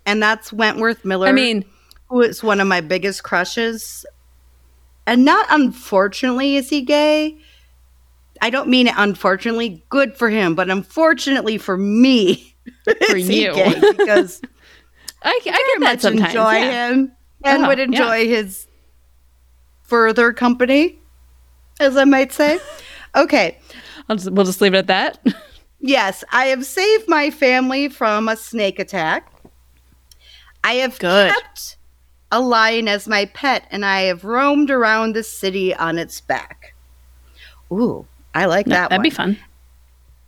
And that's Wentworth Miller, I mean, who is one of my biggest crushes. And not unfortunately is he gay. I don't mean it unfortunately. Good for him, but unfortunately for me, For you. because I, I get that much sometimes. enjoy yeah. him and Oh, would yeah. enjoy his further company, as I might say. okay. I'll just, we'll just leave it at that. Yes, I have saved my family from a snake attack. I have Good. kept a lion as my pet, and I have roamed around the city on its back. Ooh, I like that. That'd one. be fun.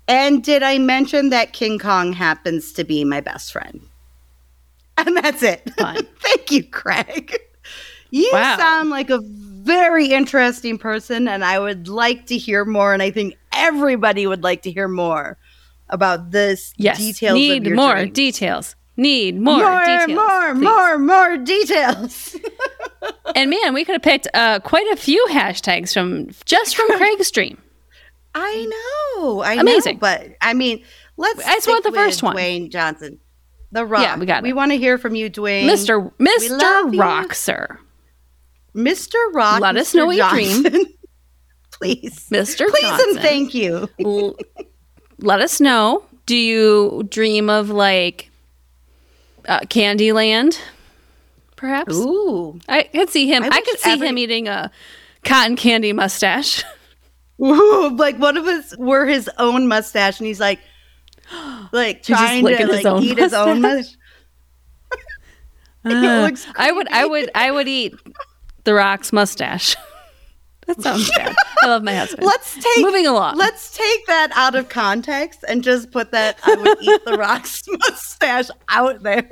And did I mention that King Kong happens to be my best friend? And that's it. Thank you, Craig. You Wow. sound like a very interesting person, and I would like to hear more. And I think everybody would like to hear more about this Yes. details. Need of your more dream. details. Need more, more, details. more, please. more, more details. And man, we could have picked uh, quite a few hashtags from just from Craig's stream. I know, I Amazing. know, but I mean, let's. I just want the first one. Dwayne Johnson. The Rock. Yeah, we got We want to hear from you, Dwayne. Mr. love Mr. you. Sir. Mr. Rock. Let us know what you dream. Please. Mr. Please Johnson. and thank you. L- let us know. Do you dream of like uh, Candyland? Perhaps. Ooh. I could see him. I I, could see every- him eating a cotton candy mustache. Ooh, like one of us were his own mustache, and he's like, like trying to his like own eat his own mustache. Uh, I would. I would. I would eat the Rock's mustache. that sounds bad. I love my husband. Let's take Moving along. Let's take that out of context and just put that I would eat the Rock's mustache out there.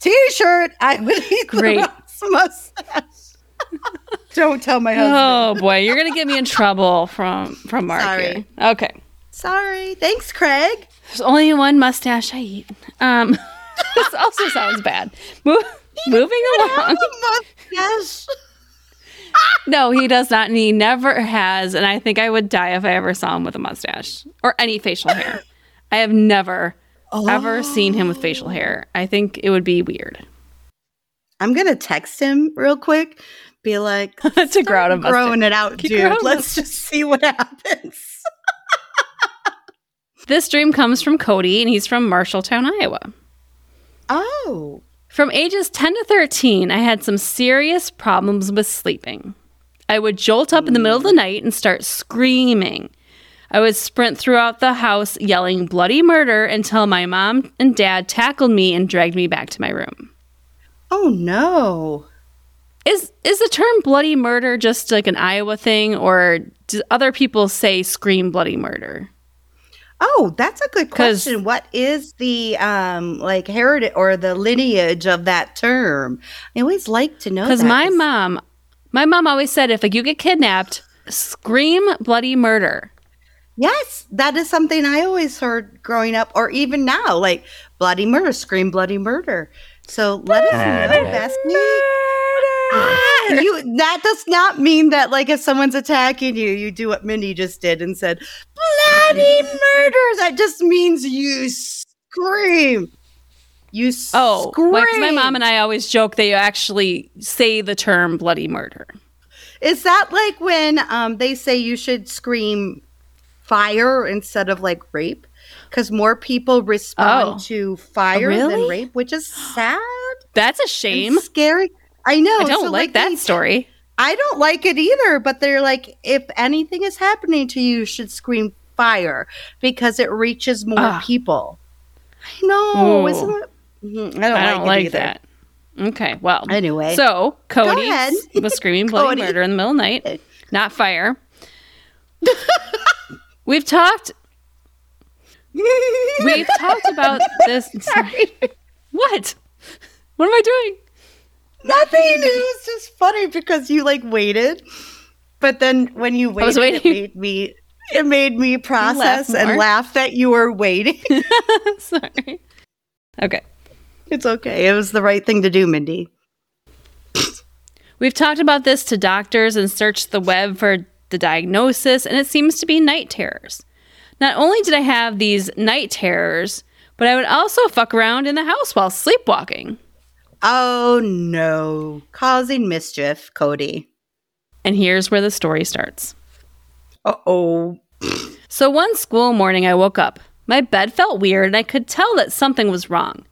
T-shirt. I would eat Great. the Rock's mustache. Don't tell my husband. Oh boy, you're gonna get me in trouble from from Marky. Sorry. Okay. Sorry. Thanks, Craig. There's only one mustache I eat. Um, this also sounds bad. Mo- moving along. mustache. No, he does not. And he never has. And I think I would die if I ever saw him with a mustache or any facial hair. I have never, ever seen him with facial hair. I think it would be weird I'm gonna text him real quick. Be like, to grow out mustache. growing it out, Keep dude. Let's just see what happens. This dream comes from Cody, and he's from Marshalltown, Iowa. Oh. From ages 10 to 13, I had some serious problems with sleeping. I would jolt up in the middle of the mm. night and start screaming. I would sprint throughout the house yelling bloody murder until my mom and dad tackled me and dragged me back to my room. Oh no. Is is the term bloody murder just like an Iowa thing or do other people say scream bloody murder? Oh, that's a good question. What is the um like heritage or the lineage of that term? I always like to know Cuz my mom my mom always said if like you get kidnapped, scream bloody murder. Yes, that is something I always heard growing up, or even now, like bloody murder, scream bloody murder. So let us know, Bestie. Ah, you that does not mean that like if someone's attacking you, you do what Mindy just did and said bloody murder. That just means you scream. You Oh, scream. 'cause my mom and I always joke they actually say the term bloody murder. Is that like when um, they say you should scream fire instead of like rape? Because more people respond Oh. to fire than rape, which is sad. That's a shame. scary. I know. I don't so, like, that they- story. I don't like it either. But they're like, if anything is happening to you, you should scream fire because it reaches more Ah. people. I know. Isn't it? Mhm, I don't I like, don't like either. that. Okay, well. Anyway. So Cody was screaming bloody murder in the middle of the night, not fire. We've talked we've talked about this. Sorry. What? What am I doing? Nothing. It was just funny because you like waited, but then when you waited, it made me it made me process and laugh that you were waiting. Sorry. Okay. it's okay. It was the right thing to do, Mindy. We've talked about this to doctors and searched the web for the diagnosis, and it seems to be night terrors. Not only did I have these night terrors, but I would also fuck around in the house while sleepwalking. Oh no, causing mischief, Cody. And here's where the story starts. Uh oh. So one school morning, I woke up. My bed felt weird, and I could tell that something was wrong.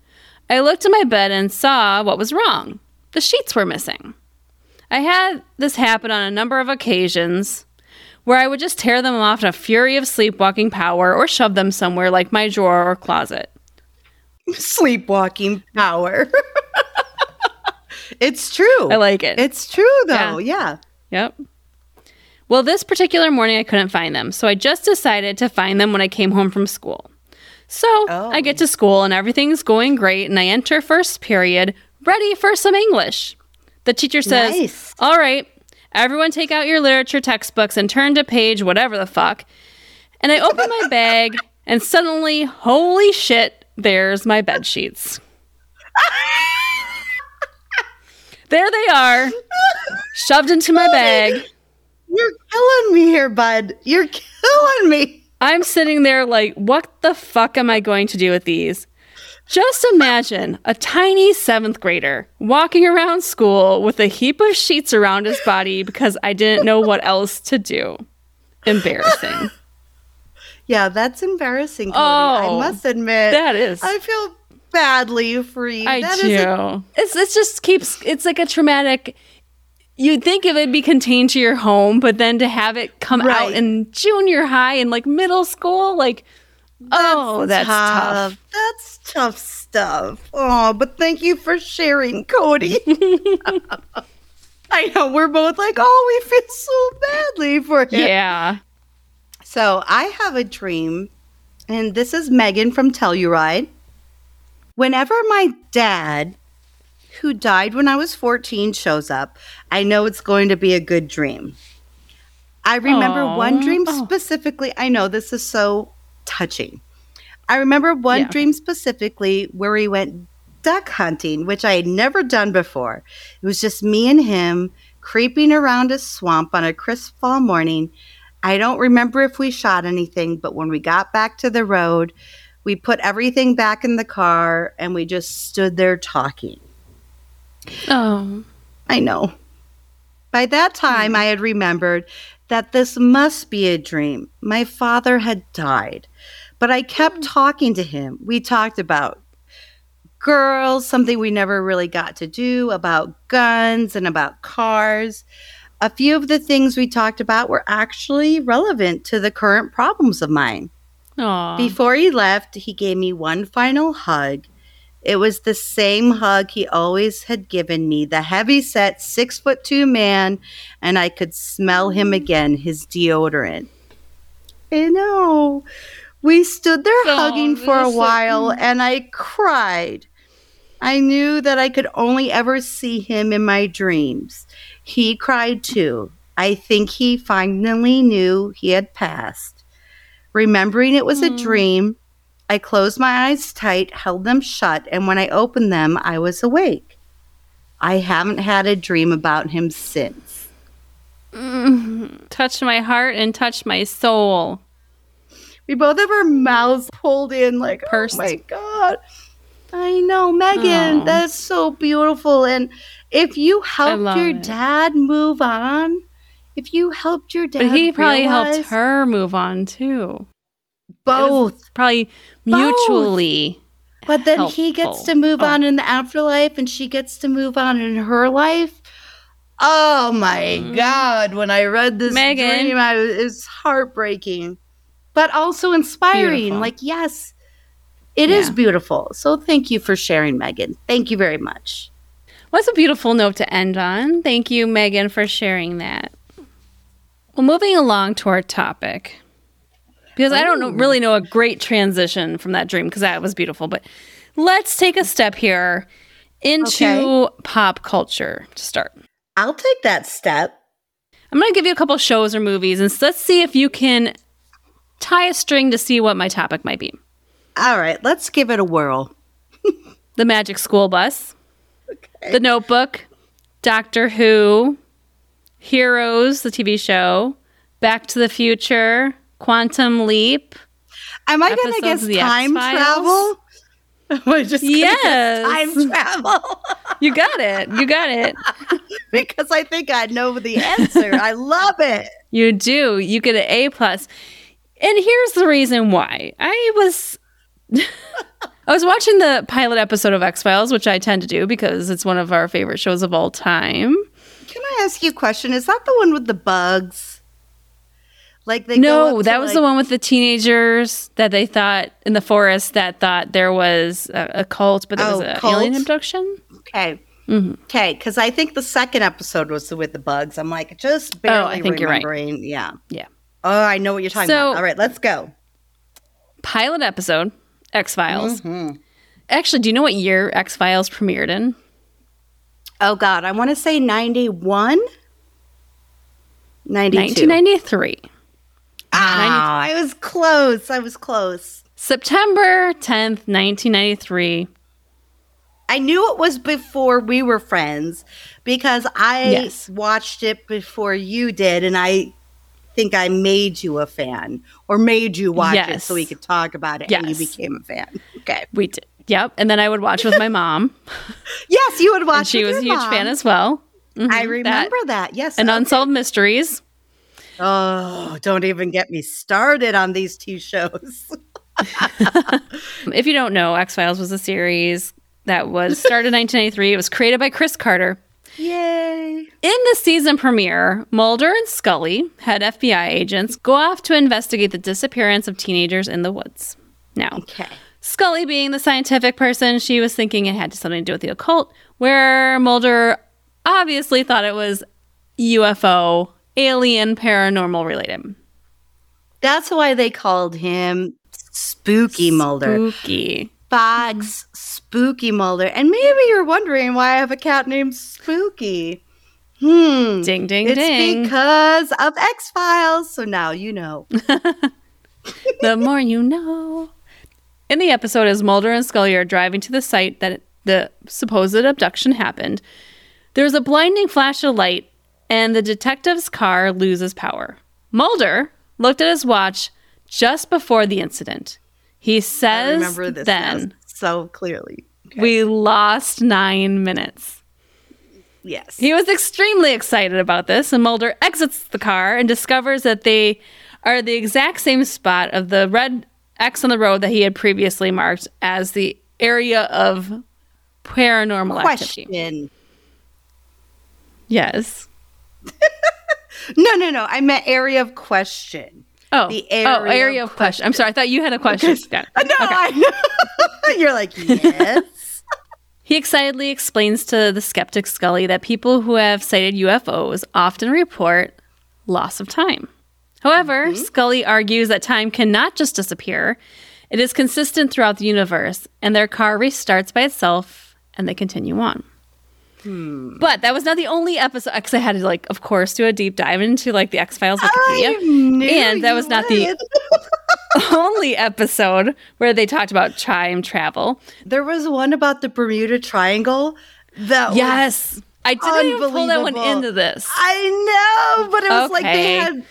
I looked at my bed and saw what was wrong. The sheets were missing. I had this happen on a number of occasions where I would just tear them off in a fury of sleepwalking power or shove them somewhere like my drawer or closet. Sleepwalking power. it's true. I like it. It's true though. Yeah. Yep. Well, this particular morning I couldn't find them, so I just decided to find them when I came home from school. So Oh. I get oh. to school and everything's going great, and I enter first period ready for some English. The teacher says, Nice. All right, everyone take out your literature textbooks and turn to page whatever the fuck. And I open my bag, and suddenly, holy shit, there's my bed sheets. there they are, shoved into my bag. You're killing me here, bud. You're killing me. I'm sitting there like, what the fuck am I going to do with these? Just imagine a tiny seventh grader walking around school with a heap of sheets around his body because I didn't know what else to do. Embarrassing. Yeah, that's embarrassing, Cody. Oh, I must admit. That is. I feel badly for you. I That do. is a- it's it just keeps it's like a traumatic you'd think it would be contained to your home, but then to have it come out in junior high and like middle school, like oh, that's tough. That's tough stuff. Oh, but thank you for sharing, Cody. I know we're both like, oh, we feel so badly for him. Yeah. So I have a dream, and this is Megan from Telluride. Whenever my dad, who died when I was 14, shows up, I know it's going to be a good dream. I remember Aw. one dream Oh. specifically. I know this is so touching. I remember one Yeah. dream specifically where we went duck hunting, which I had never done before. It was just me and him creeping around a swamp on a crisp fall morning. I don't remember if we shot anything, but when we got back to the road, we put everything back in the car and we just stood there talking. Oh. I know. By that time, hmm. I had remembered that this must be a dream. My father had died, but I kept hmm. talking to him. We talked about girls, something we never really got to do, about guns and about cars. A few of the things we talked about were actually relevant to the current problems of mine. Aw. Before he left, he gave me one final hug. It was the same hug he always had given me, the heavy set six foot two man, and I could smell him again, his deodorant. I know. We stood there Oh, hugging for a while, and I cried. I knew that I could only ever see him in my dreams. He cried too. I think he finally knew he had passed. Remembering it was a Hmm. dream, I closed my eyes tight, held them shut, and when I opened them, I was awake. I haven't had a dream about him since. Mm, touched my heart and touched my soul. We both have our mouths pulled in, like, Pursed. oh my God. I know, Megan, Aw. that's so beautiful. And if you helped your it. dad move on, if you helped your dad, But he probably realize- helped her move on too. Both. Probably mutually. But then he gets to move Oh. on in the afterlife and she gets to move on in her life. Oh my Mm. God. When I read this Megan. dream, I was, it was heartbreaking, but also inspiring. Beautiful. Like, yes, it is Yeah. beautiful. So thank you for sharing, Megan. Thank you very much. What's a beautiful note to end on? Thank you, Megan, for sharing that. Well, moving along to our topic, because I don't know, really know a great transition from that dream because that was beautiful. But let's take a step here into Okay. pop culture to start. I'll take that step. I'm going to give you a couple shows or movies, and let's see if you can tie a string to see what my topic might be. All right, let's give it a whirl. The Magic School Bus, The Notebook, Doctor Who, Heroes, the TV show, Back to the Future, Quantum Leap. Am I going to guess time travel? Am I just Yes. time travel? You got it. You got it. because I think I know the answer. I love it. You do. You get an A plus. And here's the reason why. I was I was watching the pilot episode of X Files, which I tend to do because it's one of our favorite shows of all time. Can I ask you a question? Is that the one with the bugs? Like they no, that was like- the one with the teenagers that they thought in the forest that thought there was a, a cult, but was Oh, an alien abduction. Okay, Mhm. okay, because I think the second episode was with the bugs. I'm like just barely Oh, I think you're right. remembering. Yeah, Yeah. Oh, I know what you're talking So- about. All right, let's go. Pilot episode X Files. Mhm. Actually, do you know what year X Files premiered in? Oh God, I want to say 91? 92. 1993. Oh, ah, I was close. I was close. September 10th, 1993. I knew it was before we were friends because I Yes. watched it before you did, and I think I made you a fan or made you watch it so we could talk about it, and you became a fan. Okay. We did. Yep. And then I would watch with my mom. Yes, you would watch. and she was a huge mom. fan as well. I Mhm, remember that. Yes. And okay. Unsolved Mysteries. oh, don't even get me started on these two shows. If you don't know, X Files was a series that was started in 1993. It was created by Chris Carter. Yay! In the season premiere, Mulder and Scully, head FBI agents, go off to investigate the disappearance of teenagers in the woods. Now, Okay. Scully, being the scientific person, she was thinking it had to something to do with the occult, where Mulder obviously thought it was UFO, alien, paranormal related. That's why they called him Spooky Mulder. Spooky. Fox Spooky Mulder. And maybe you're wondering why I have a cat named Spooky. Hmm. Ding, ding, ding. it's ding. because of X Files. So now you know. the more you know. In the episode, as Mulder and Scully are driving to the site that the supposed abduction happened, there's a blinding flash of light, and the detective's car loses power. Mulder looked at his watch just before the incident. He I says remember this then, so clearly. Okay. We lost nine minutes. yes. He was extremely excited about this, and Mulder exits the car and discovers that they are the exact same spot of the red X on the road that he had previously marked as the area of paranormal activity. Question. Yes. No, no, no. I meant area of question. Oh, The oh, area area of of question. I'm sorry, I thought you had a question. Uh, No, I know. You're like, yes. He excitedly explains to the skeptic Scully that people who have sighted UFOs often report loss of time. However, Mm-hmm. Scully argues that time cannot just disappear. It is consistent throughout the universe, and their car restarts by itself and they continue on. Hmm. But that was not the only episode because I had to like, of course, do a deep dive into like the X Files Wikipedia. And that was not the- only episode where they talked about time travel. There was one about the Bermuda Triangle that was- Yes, I didn't even pull that one into this. I know, but it was like they had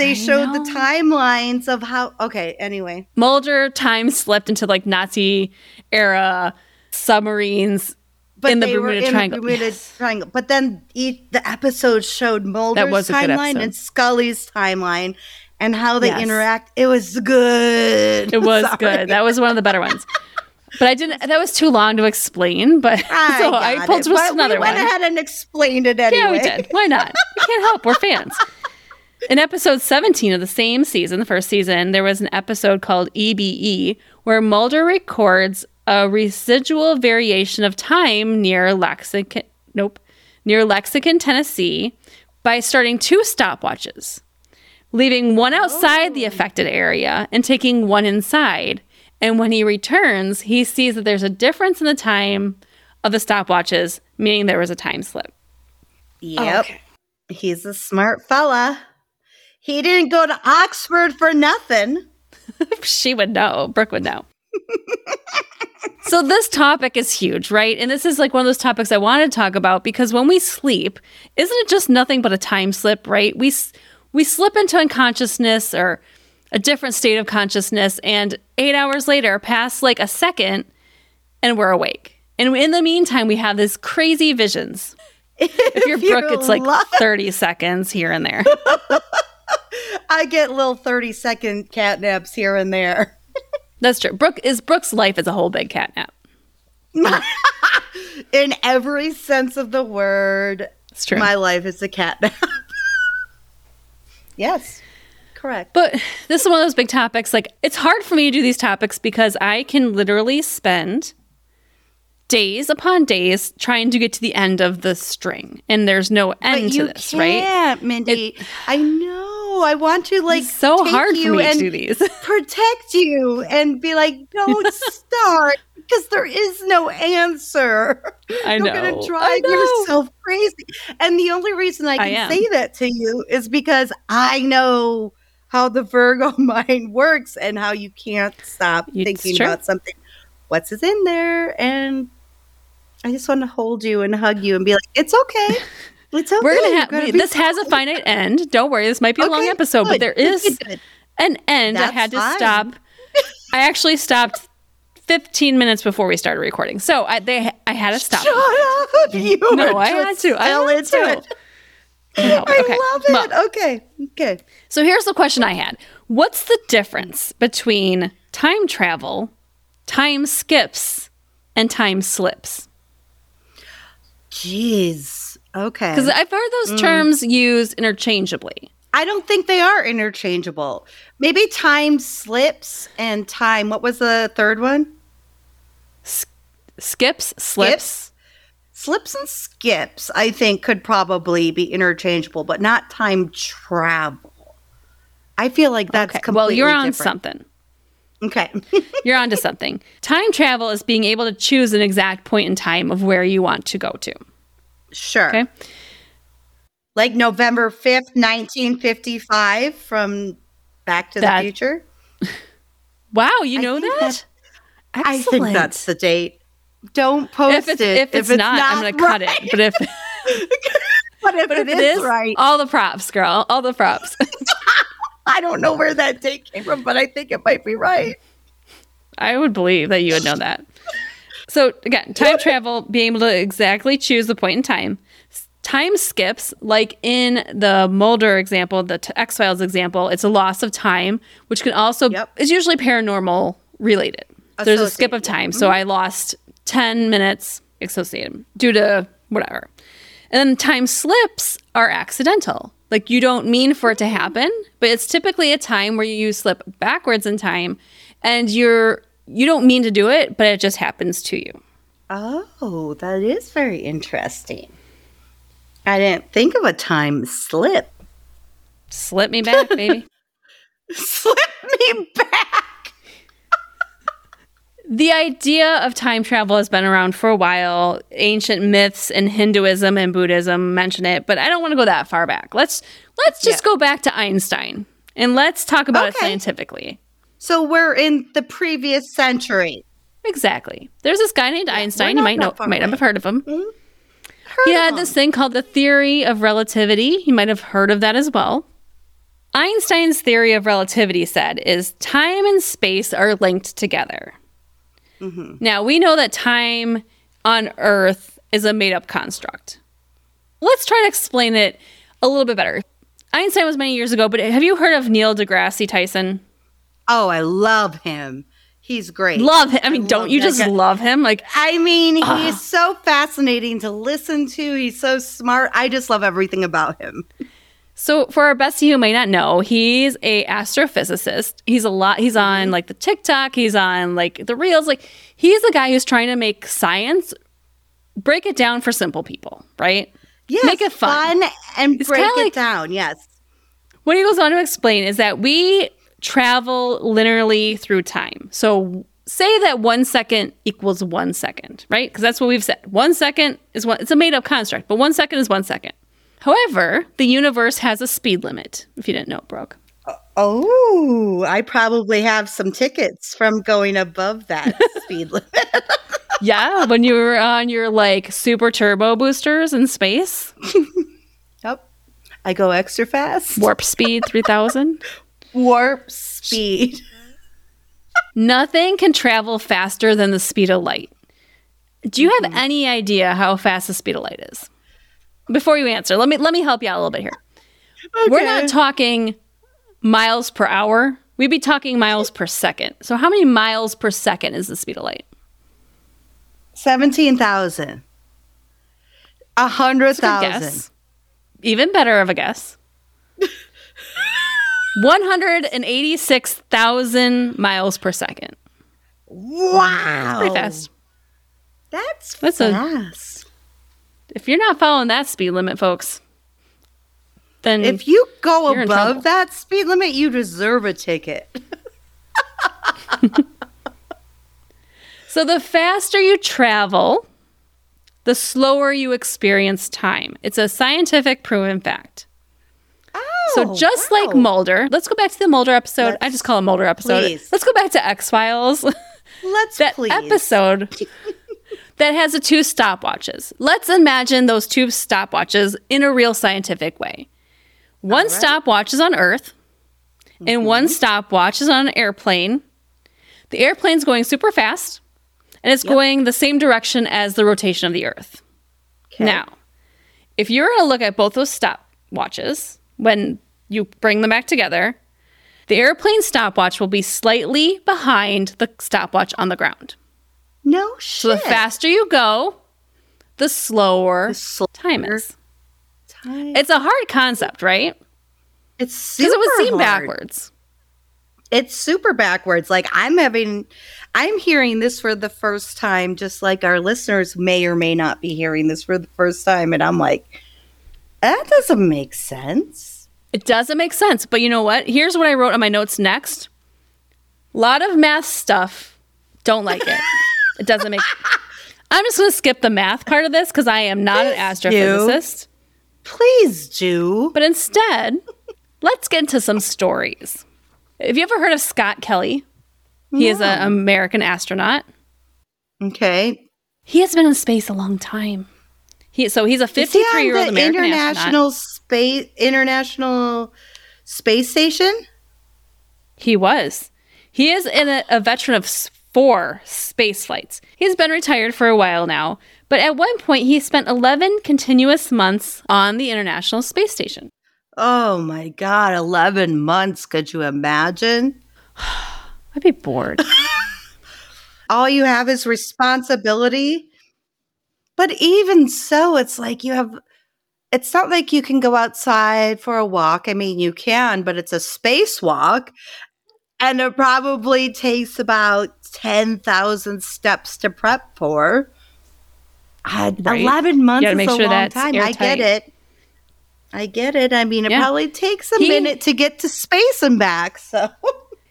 they I showed the timelines of how okay, anyway. Mulder time slipped into like Nazi era submarines But in the they were Bermuda in Triangle. Bermuda Yes. Triangle. But then each, the episode showed Mulder's was a good timeline and Scully's timeline and how they Yes. interact. It was good. It was Sorry. good. That was one of the better ones. But I didn't. That was too long to explain. But I so I pulled it, another we went one. ahead and explained it anyway. Yeah, we did. Why not? We can't help. We're fans. In episode 17 of the same season, the first season, there was an episode called EBE where Mulder records a residual variation of time near Lexington, nope, near Lexington, Tennessee, by starting two stopwatches, leaving one outside the oh. affected area and taking one inside. And when he returns, he sees that there's a difference in the time of the stopwatches, meaning there was a time slip. Yep. Okay. He's a smart fella. He didn't go to Oxford for nothing. she would know. Brooke would know. so this topic is huge, right? And this is like one of those topics I want to talk about because when we sleep, isn't it just nothing but a time slip, right? We we slip into unconsciousness or a different state of consciousness and 8 hours later pass like a second and we're awake. And in the meantime, we have these crazy visions. If you're Brooke, it's like 30 seconds here and there. I get little 30 second cat naps here and there. That's true. Brooke is Brooke's life is a whole big catnap. In every sense of the word, It's true. my life is a cat nap. yes, correct. But this is one of those big topics. Like, it's hard for me to do these topics because I can literally spend days upon days trying to get to the end of the string, and there's no end to this, right? can't, Mindy. I know. I want to like It's so take hard for you me to and do these. protect you and be like, don't start because there is no answer. I know. You're gonna drive yourself crazy. And the only reason I I can am. say that to you is because I know how the Virgo mind works and how you can't stop It's thinking true. about something. What's is in there? And I just want to hold you and hug you and be like, it's okay. It's okay. We're gonna have be this has a finite end. Don't worry, this might be a long episode, but good. there Good, is an end. I had to fine. stop. I actually stopped 15 minutes before we started recording. So I they I had to stop. Shut up! You No, I had to. I had into to. it. Can't. I Okay. love it. Well, okay, okay. so here's the question I had. What's the difference between time travel, time skips, and time slips? Jeez. Okay. Because I've heard Mm. those terms used interchangeably. I don't think they are interchangeable. Maybe time slips and time. What was the third one? Skips, slips. Slips and skips, I think, could probably be interchangeable, but not time travel. I feel like that's Okay. completely Well, you're on different. something. Okay. You're onto something. Time travel is being able to choose an exact point in time of where you want to go to. Sure. Okay. Like November 5th, 1955 from Back to That- the Future. Wow, you know that? that- I think that's the date. Don't post if it's, it. if it's not, I'm going to cut it. But if But if, but it if is, it is, right, all the props, girl, all the props. I don't know where that date came from, but I think it might be right. I would believe that you would know that. So again, time travel, being able to exactly choose the point in time. Time skips, like in the Mulder example, the t- X Files example, it's a loss of time, which can also Yep. is usually paranormal related. There's a skip of time, so mm-hmm. I lost ten minutes associated due to whatever. And then time slips are accidental. Like you don't mean for it to mm-hmm. happen, but it's typically a time where you slip backwards in time and you're you don't mean to do it, but it just happens to you. Oh, that is very interesting. I didn't think of a time slip. Slip me back, baby. Slip me back. the idea of time travel has been around for a while. Ancient myths and Hinduism and Buddhism mention it, but I don't want to go that far back. Let's let's just go back to Einstein and let's talk about it scientifically. So we're in the previous century. Exactly. There's this guy named Einstein. You might know, might not have heard of him. Hmm? Heard He had them. this thing called the theory of relativity. You might have heard of that as well. Einstein's theory of relativity said is time and space are linked together. Mm-hmm. Now we know that time on Earth is a made up construct. Let's try to explain it a little bit better. Einstein was many years ago, but have you heard of Neil deGrasse Tyson? Oh, I love him. He's great. Love him. I mean, don't you just guy. love him? Like, I mean, ah. he's so fascinating to listen to. He's so smart. I just love everything about him. So for our bestie who may not know, he's a astrophysicist. He's a lot he's on mm-hmm. like the TikTok, he's on like the reels. Like he's the guy who's trying to make science break it down for simple people, right? Yes, Make it fun. and It's break it like- down. Yes. What he goes on to explain is that we travel linearly through time. So say that one second equals one second, right? Because that's what we've said. One second is one, it's a made up construct, but one second is one second. However, the universe has a speed limit, if you didn't know, Brooke. Uh, oh, I probably have some tickets from going above that speed limit. Yeah, when you were on your like super turbo boosters in space, Yep. I go extra fast. warp speed 3000. Warp speed. Nothing can travel faster than the speed of light. Do you have mm-hmm. any idea how fast the speed of light is? Before you answer, let me let me help you out a little bit here. We're not talking miles per hour. We'd be talking miles per second. So how many miles per second is the speed of light? 17,000. A hundred Good thousand. guess. Even better of a guess. 186,000 miles per second. Wow. Pretty fast. That's, That's a- fast. If you're not following that speed limit, folks, then if you go above that speed limit, you deserve a ticket. so the faster you travel, the slower you experience time. It's a scientific proven fact. Oh, So just like. Mulder, let's go back to the Mulder episode. I Let's- just call it Mulder episode. please. Let's go back to X Files. let's that please. episode that has the two stopwatches. Let's imagine those two stopwatches in a real scientific way. One stopwatch is on Earth, and one Mm-hmm. stopwatch is on an airplane. The airplane's going super fast, and it's going the same direction as the rotation of the Earth. Okay. Now, if you're going to look at both those stopwatches when you bring them back together, the airplane stopwatch will be slightly behind the stopwatch on the ground. no shit. So the faster you go, the slower The slower time is. time. It's a hard concept, right? It's Because it would seem hard. backwards. It's super backwards. Like I'm having, I'm hearing this for the first time, just like our listeners may or may not be hearing this for the first time, and I'm like, that doesn't make sense. It doesn't make sense. But you know what? Here's what I wrote on my notes next. A lot of math stuff. Don't like it. it doesn't make I'm just going to skip the math part of this because I am not an Please do. astrophysicist. Please do. But instead, let's get into some stories. Have you ever heard of Scott Kelly? He is an American astronaut. Okay. He has been in space a long time. He so he's a Is he 53 year old American astronaut. international space international space station? He was. He is in a, a veteran of four space flights. He's been retired for a while now, but at one point he spent 11 continuous months on the International Space Station. Oh my god, 11 months, could you imagine? I'd be bored. all you have is responsibility. But even so, it's like you have, it's not like you can go outside for a walk. I mean, you can, but it's a spacewalk. And it probably takes about 10,000 steps to prep for. Uh, Right. 11 months is a sure long time. I get it. I get it. I mean, it Yeah. probably takes a He- minute to get to space and back. So.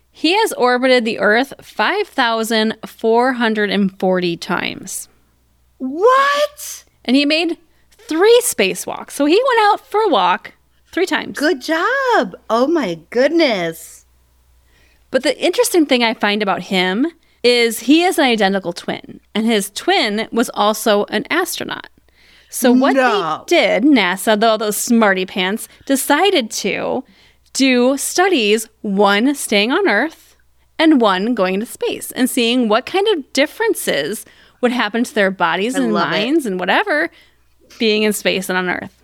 he has orbited the Earth 5,440 times. What? And he made three spacewalks. So he went out for a walk three times. Good job. Oh my goodness. But the interesting thing I find about him is he is an identical twin, and his twin was also an astronaut. So what No. they did, NASA, though those smarty pants, decided to do studies, one staying on Earth and one going into space, and seeing what kind of differences would happened to their bodies I and love it. minds and whatever being in space and on Earth.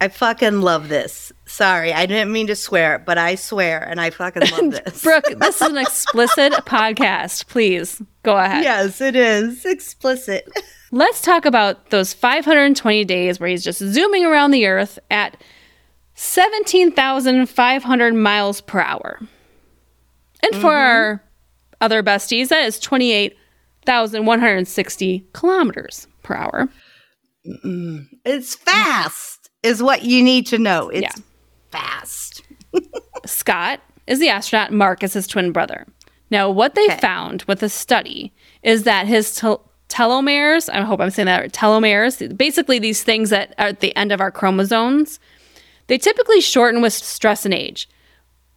I fucking love this. Sorry, I didn't mean to swear, but I swear and I fucking love this. Brooke, this is an explicit podcast. Please go ahead. yes, it is. Explicit. Let's talk about those 520 days where he's just zooming around the earth at 17,500 miles per hour. And for mm-hmm. our other besties, that is 28,160 kilometers per hour. It's fast, is what you need to know. It's Yeah. fast. Scott is the astronaut, Mark is his twin brother. Now, what they Okay. found with the study is that his tel- telomeres, I hope I'm saying that right, telomeres, basically these things that are at the end of our chromosomes, they typically shorten with stress and age.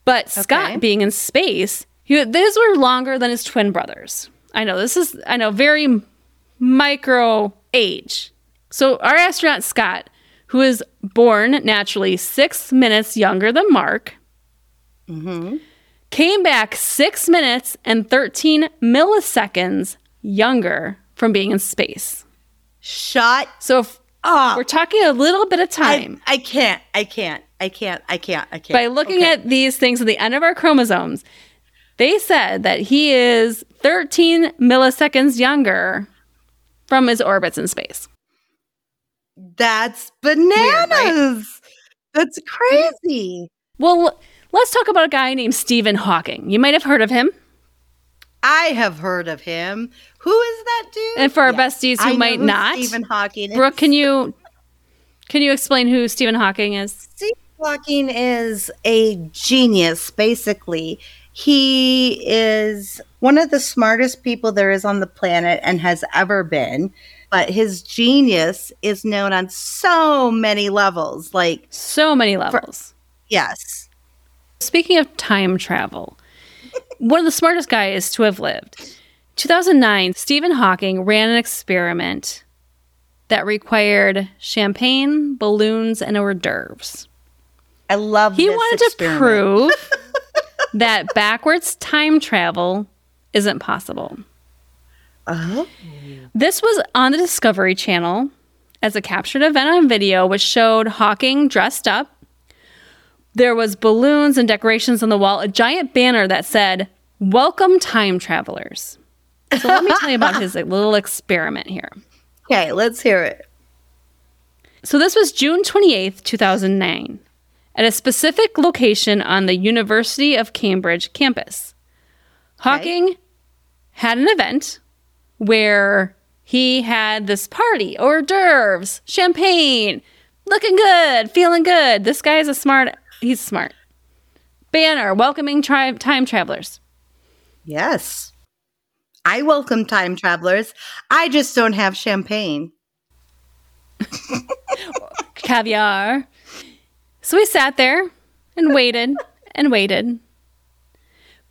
But Scott, being in space, he, these were longer than his twin brothers. I know this is, I know, very micro age. So our astronaut Scott, who is born naturally six minutes younger than Mark, mm-hmm. came back six minutes and 13 milliseconds younger from being in space. Shut So if up. we're talking a little bit of I, time. I can't. I can't. I can't. I can't. I can't. By looking Okay. at these things at the end of our chromosomes, they said that he is 13 milliseconds younger from his orbits in space. That's bananas. right? That's crazy. Well, let's talk about a guy named Stephen Hawking. You might have heard of him. I have heard of him. Who is that dude? And for our Yes, besties who might who not, Stephen Hawking. is. Brooke, can you can you explain who Stephen Hawking is? Stephen Hawking is a genius, basically. He is one of the smartest people there is on the planet and has ever been. But his genius is known on so many levels. Like, So many levels. yes. Speaking of time travel, one of the smartest guys to have lived. 2009, Stephen Hawking ran an experiment that required champagne, balloons, and hors d'oeuvres. I love He wanted to prove that backwards time travel isn't possible. Oh. This was on the Discovery Channel as a captured event on video, which showed Hawking dressed up. There was balloons and decorations on the wall, a giant banner that said, Welcome time travelers. So let me tell you about his like, little experiment here. Okay, let's hear it. So this was June 28th, 2009, at a specific location on the University of Cambridge campus. Hawking had an event where he had this party, hors d'oeuvres, champagne, looking good, feeling good. This guy is a smart, he's smart. Banner welcoming tri- time travelers. Yes. I welcome time travelers. I just don't have champagne. caviar. So we sat there and waited and waited.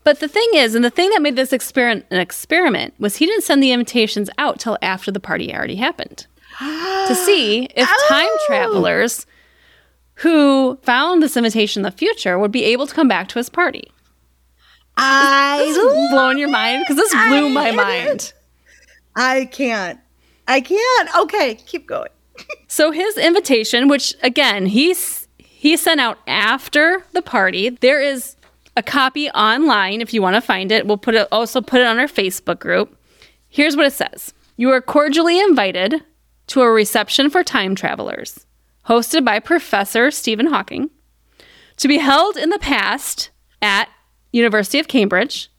But the thing is, and the thing that made this experiment an experiment was he didn't send the invitations out till after the party already happened to see if time Oh. travelers who found this invitation in the future would be able to come back to his party. I This is blowing your mind because this blew my I- mind. I can't. I can't. Okay, keep going. So his invitation, which again he's he sent out after the party, there is a copy online if you want to find it. We'll put it also put it on our Facebook group. Here's what it says: You are cordially invited to a reception for time travelers, hosted by Professor Stephen Hawking, to be held in the past at University of Cambridge.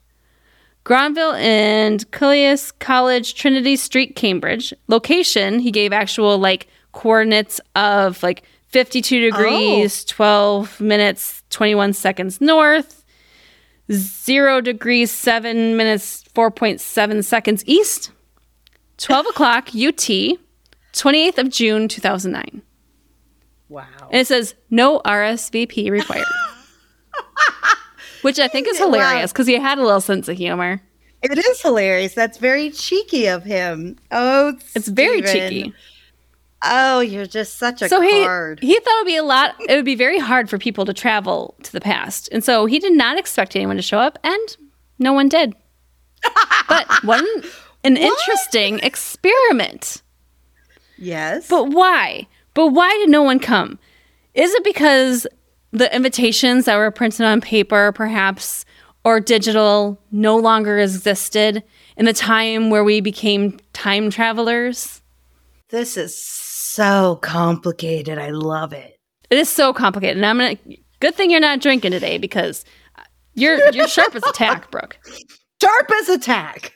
Granville and Cullius College, Trinity Street, Cambridge. Location, he gave actual like coordinates of like 52 degrees, 12 minutes, 21 seconds north, 0 degrees, 7 minutes, 4.7 seconds east, 12 o'clock UT, 28th of June, 2009. Wow. And it says no RSVP required. Which I think is hilarious because he had a little sense of humor. It is hilarious. That's very cheeky of him. Oh, It's very cheeky. Oh, you're just such a So he card. he thought it would be a lot. It would be very hard for people to travel to the past, and so he did not expect anyone to show up, and no one did. but one an interesting experiment. yes. But why? But why did no one come? Is it because the invitations that were printed on paper, perhaps, or digital, no longer existed in the time where we became time travelers? this is so complicated. I love it. It is so complicated. And I'm gonna good thing you're not drinking today because you're you're sharp as a tack, Brooke. Sharp as attack.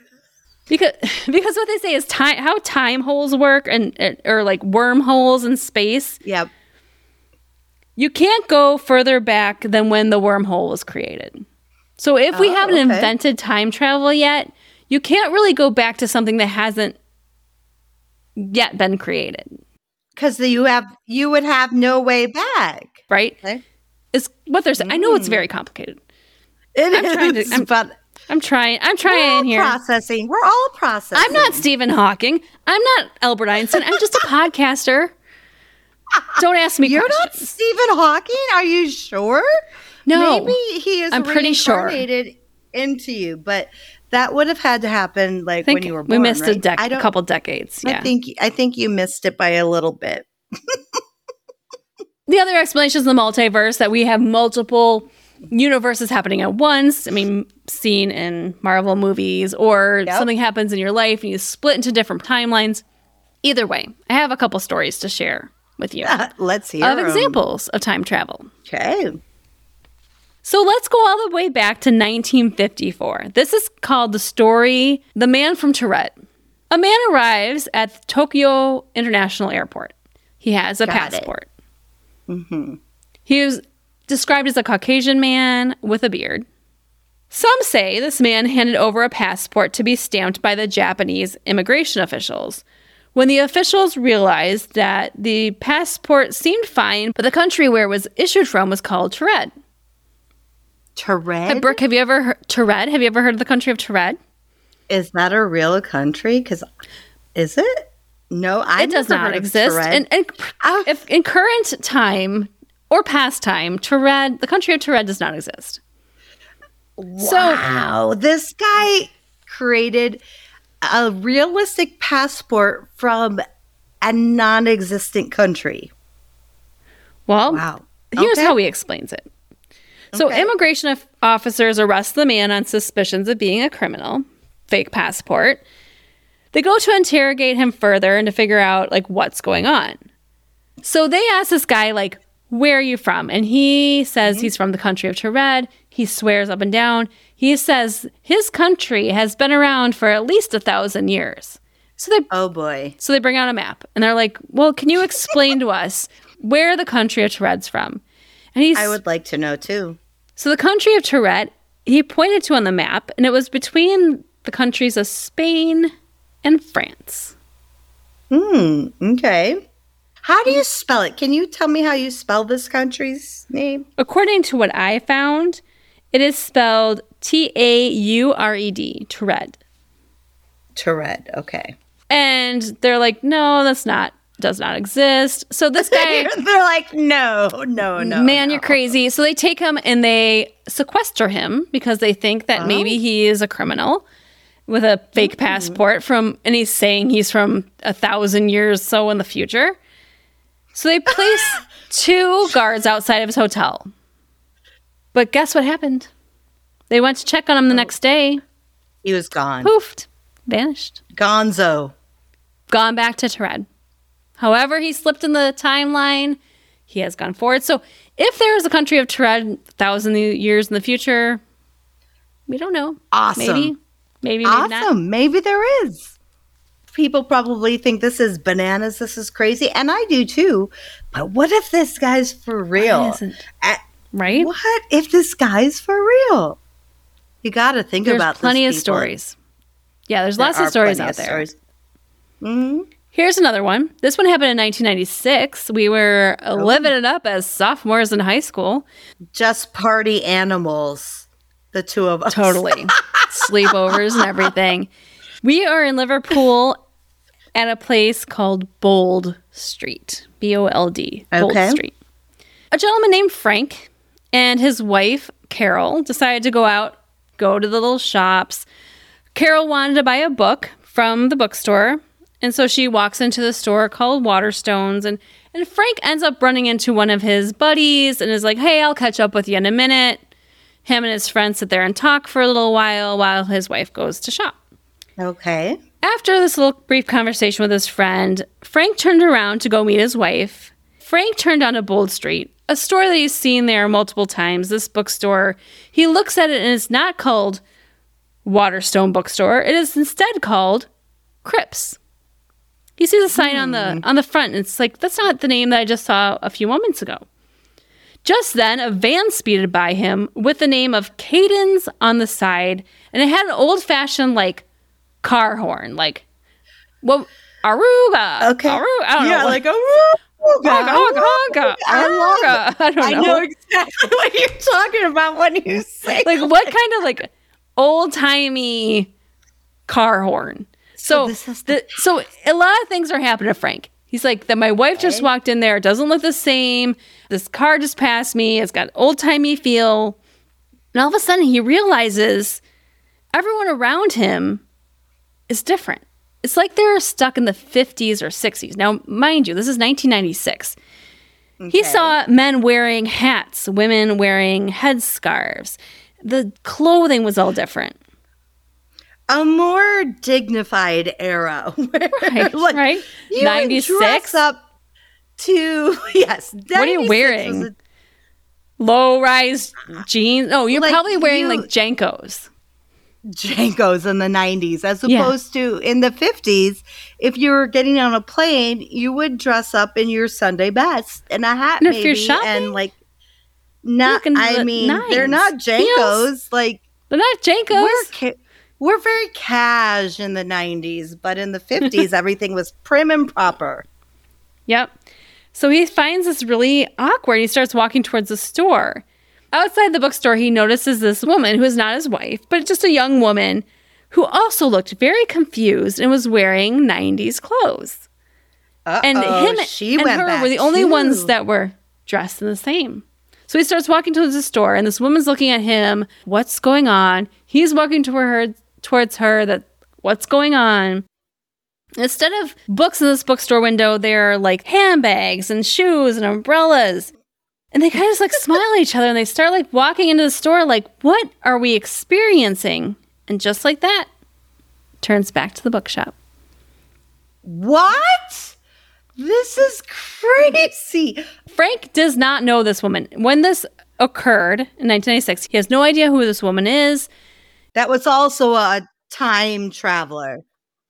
Because because what they say is time how time holes work and and- or like wormholes in space. Yep. You can't go further back than when the wormhole was created. So if we Oh, haven't okay. invented time travel yet, you can't really go back to something that hasn't yet been created, Because you have you would have no way back. right? Okay. Is what they're saying. I know it's Mm. very complicated. It I'm trying to- I'm but I'm trying. I'm we're all trying here. processing. We're all processing. I'm not Stephen Hawking. I'm not Albert Einstein. I'm just a podcaster. Don't ask me You're not. Stephen Hawking. Are you sure? no. Maybe he is I'm pretty sure. into you, but that would have had to happen like when you were born. we missed a, right? dec- I a couple decades. Yeah. I think I think you missed it by a little bit. the other explanation is the multiverse that we have multiple universes happening at once. I mean, seen in Marvel movies, or Yep. something happens in your life and you split into different timelines. Either way, I have a couple stories to share with you Let's hear of 'em. examples of time travel. Okay. So let's go all the way back to 1954. This is called the story The Man from Taured. A man arrives at Tokyo International Airport. He has a Got passport. Mm-hmm. He is described as a Caucasian man with a beard. Some say this man handed over a passport to be stamped by the Japanese immigration officials. When the officials realized that the passport seemed fine, but the country where it was issued from was called Taured. Taured? Hey, Brooke, have you ever heard Taured? Have you ever heard of the country of Taured? is that a real country? Because is it? No, I it does not exist. And, and oh. if in current time or past time, Taured, the country of Taured does not exist. So wow, this guy created a realistic passport from a non existent country. Well, Wow. here's Okay. how he explains it. So, Okay. immigration of- officers arrest the man on suspicions of being a criminal, fake passport. They go to interrogate him further and to figure out like what's going on. So they ask this guy like, "Where are you from?" And he says mm-hmm. he's from the country of Taured. He swears up and down. He says his country has been around for at least a thousand years. So they Oh boy. so they bring out a map and they're like, "Well, can you explain to us where the country of Taured's from?" And he's I would like to know too. so the country of Taured he pointed to on the map, and it was between the countries of Spain and France. Hmm. Okay. How do you spell it? Can you tell me how you spell this country's name? According to what I found, it is spelled T A U R E D, Taured. Taured. Okay. And they're like, "No, that's not does not exist." So this guy They're like, no, no, no. man, no. you're crazy. So they take him and they sequester him because they think that maybe oh. he is a criminal with a fake passport from, and he's saying he's from a thousand years so in the future. So they place two guards outside of his hotel. But guess what happened? They went to check on him the oh. next day. He was gone. Poofed, vanished, Gonzo. gone back to Taured. However, he slipped in the timeline. He has gone forward. So if there is a country of Taured a thousand years in the future, we don't know. Awesome. Maybe, maybe, Awesome. not. Maybe there is. People probably think this is bananas. This is crazy. And I do too. But what if this guy's for real? Right? what if this guy's for real? You got to think There's about plenty of people. stories. Yeah, there's There lots of stories out of there. stories. Mhm. Here's another one. This one happened in 1996. We were Oh. living it up as sophomores in high school. Just party animals. The two of us. Totally. Sleepovers and everything. We are in Liverpool at a place called Bold Street. B O L D. Bold Okay. Street. A gentleman named Frank and his wife, Carol, decided to go out, go to the little shops. Carol wanted to buy a book from the bookstore. And so she walks into the store called Waterstones and and Frank ends up running into one of his buddies and is like, "Hey, I'll catch up with you in a minute." Him and his friends sit there and talk for a little while while his wife goes to shop. Okay. After this little brief conversation with his friend, Frank turned around to go meet his wife. Frank turned onto Bold Street, a store that he's seen there multiple times, this bookstore. He looks at it and it's not called Waterstone Bookstore. It is instead called Cripps. He sees a sign on the hmm. on the front and it's like that's not the name that I just saw a few moments ago. Just then, a van speeded by him with the name of Cadence on the side, and it had an old-fashioned like car horn, like what Aruga. Okay. Aruga. I don't yeah, know. like a Honka, honka, honka, I Aruga. I don't I know. know exactly what you're talking about when you say Like what kind of like old timey car horn? So, So this is the- the, so a lot of things are happening to Frank. He's like that. My wife just walked in there. It doesn't look the same. This car just passed me. It's got old timey feel. And all of a sudden, he realizes everyone around him is different. It's like they're stuck in the 50s or 60s. Now, mind you, this is 1996. He saw men wearing hats, women wearing headscarves. The clothing was all different. A more dignified era. Where, Right, right. You 96? dress up to yes. What are you wearing? a- Low rise uh, jeans. Oh, you're Like probably wearing you- like JNCOs. JNCOs in the 90s, as Yeah. opposed to in the 50s. If you were getting on a plane, you would dress up in your Sunday best and a hat, And if maybe, you're shopping, and like. Not, I mean, they're not JNCOs. Like They're not JNCOs. We're very cash in the 90s, but in the 50s, everything was prim and proper. Yep. So he finds this really awkward. He starts walking towards the store. Outside the bookstore, he notices this woman who is not his wife, but just a young woman who also looked very confused and was wearing 90s clothes. And Uh-oh, him she and went her were the only too. ones that were dressed in the same. So he starts walking towards the store, and this woman's looking at him. What's going on? He's walking toward her, towards her. That What's going on? Instead of books in this bookstore window, there are like handbags and shoes and umbrellas. And they kind of just like smile at each other and they start like walking into the store, like, what are we experiencing? And just like that, turns back to the bookshop. What? This is crazy. Frank does not know this woman. When this occurred in 1996, he has no idea who this woman is. That was also a time traveler.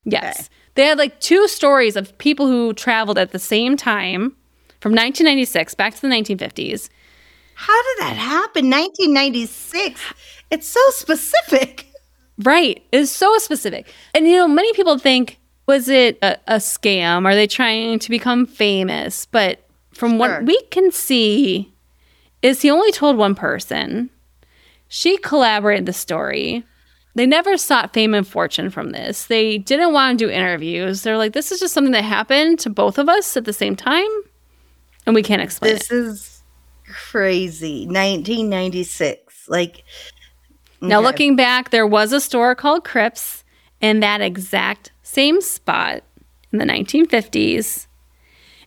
Yes. Okay. They had like two stories of people who traveled at the same time from 1996 back to the 1950s. How did that happen? 1996. It's so specific. Right. It's so specific. And you know, many people think, was it a, a scam? Are they trying to become famous? But from Sure. what we can see, is he only told one person. She collaborated the story. They never sought fame and fortune from this. They didn't want to do interviews. They're like, this is just something that happened to both of us at the same time, and we can't explain This it. is crazy. 1996. Like, Now, okay. looking back, there was a store called Cripps in that exact same spot in the 1950s.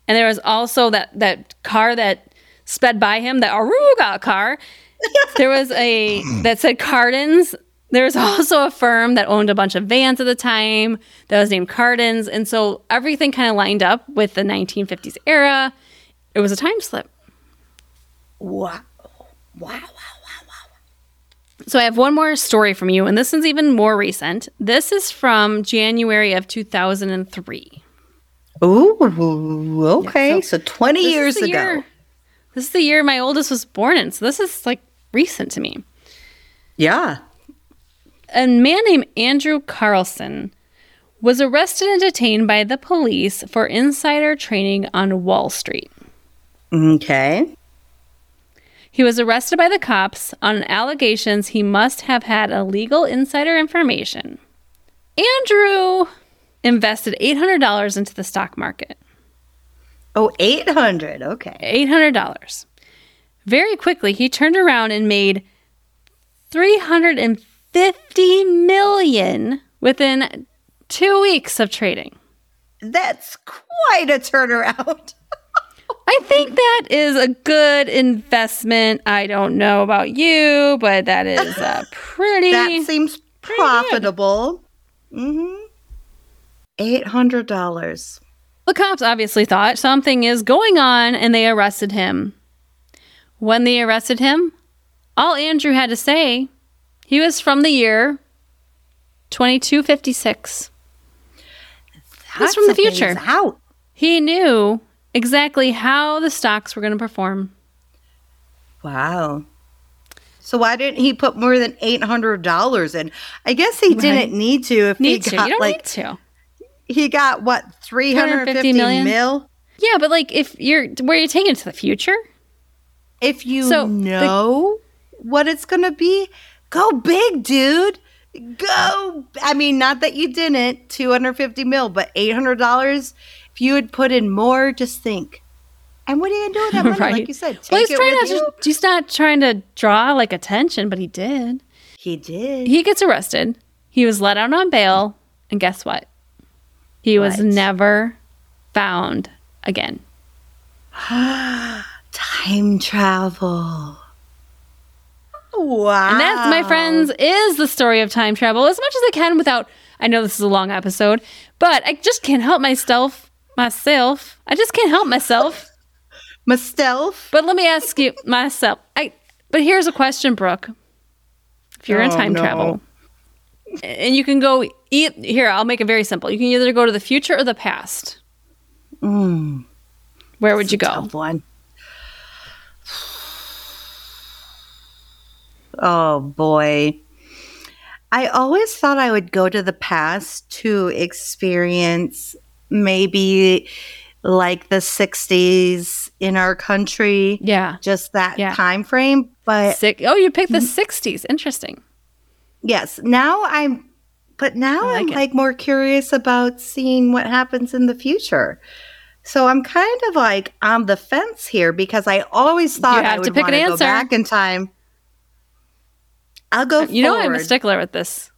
And there was also that, that car that sped by him, that Aruga car. there was a that said Cardins. There was also a firm that owned a bunch of vans at the time that was named Cardins. And so everything kind of lined up with the 1950s era. It was a time slip. Wow. Wow. Wow, wow, wow. So I have one more story from you, and this is even more recent. This is from January of 2003. Ooh, okay. Yeah, so, 20 years ago. year- this is the year my oldest was born in, so this is like recent to me. Yeah. A man named Andrew Carlson was arrested and detained by the police for insider trading on Wall Street. Okay. He was arrested by the cops on allegations he must have had illegal insider information. Andrew invested $800 into the stock market. Oh, 800. Okay. $800. Very quickly, he turned around and made 350 million within 2 weeks of trading. That's quite a turnaround. I think that is a good investment. I don't know about you, but that is a pretty That seems profitable. Mm-hmm. $800. The cops obviously thought something is going on and they arrested him. When they arrested him, all Andrew had to say, he was from the year 2256. That's from the future. Out. He knew exactly how the stocks were going to perform. Wow. So why didn't he put more than eight hundred dollars in? I guess he didn't need to. If Need he to. got You don't like need to. he got what three hundred 350 fifty million? mil. Yeah, but like if you're where you're taking it to the future, If you So, the- know what it's gonna be, go big, dude. Go. I mean, not that you didn't two hundred fifty mil, but eight hundred dollars. If you had put in more, just think. And what are you gonna do with that money? right? Like you said, take well, he's trying not you. He's not trying to draw like attention, but he did. He did. He gets arrested. He was let out on bail, and guess what? He was never found again. Time travel. Wow. And that, my friends, is the story of time travel as much as I can without. I know this is a long episode, but I just can't help myself. Myself, I just can't help myself. Myself. But let me ask you myself. I. But here's a question, Brooke. If you're in Oh, time no. travel, and you can go eat here, I'll make it very simple. You can either go to the future or the past. Mm, Where would you go? one. Oh boy. I always thought I would go to the past to experience maybe like the 60s in our country, Yeah. just that Yeah. time frame, but Sick. Oh, you picked the Mm-hmm. 60s. Interesting. Yes. Now I'm, but now like I'm it. like more curious about seeing what happens in the future. So I'm kind of like on the fence here because I always thought I have to would pick an answer. back in time. I'll go. You know I'm a stickler with this.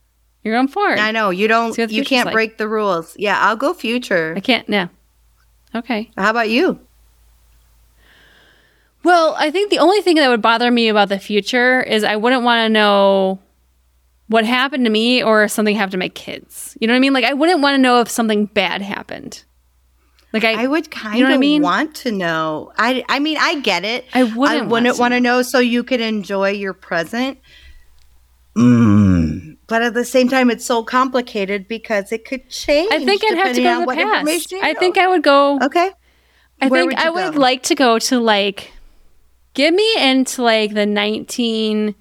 You're going forward. I know you don't. See what the You can't like. break the rules. Yeah, I'll go future. I can't. Yeah. Okay. How about you? Well, I think the only thing that would bother me about the future is I wouldn't want to know what happened to me or if something happened to my kids. You know what I mean? Like I wouldn't want to know if something bad happened. Like I, I would kind know what I of mean? want to know. I I mean, I get it. I wouldn't want to want to know so you could enjoy your present. Mm. But at the same time, it's so complicated because it could change. I think I'd have to go to the what past. information you I know. think I would go. Okay. I Where think would I you would like to go to like give me into like the 1910s,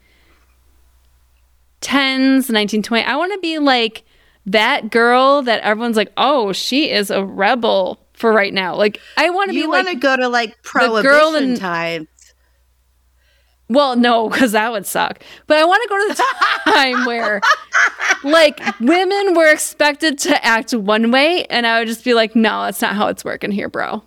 1920. I want to be like that girl that everyone's like, "Oh, she is a rebel for right now." Like I want to be You like want to go to like girl prohibition in- times. Well, no, because that would suck. But I want to go to the time where, like, women were expected to act one way, and I would just be like, "No, that's not how it's working here, bro.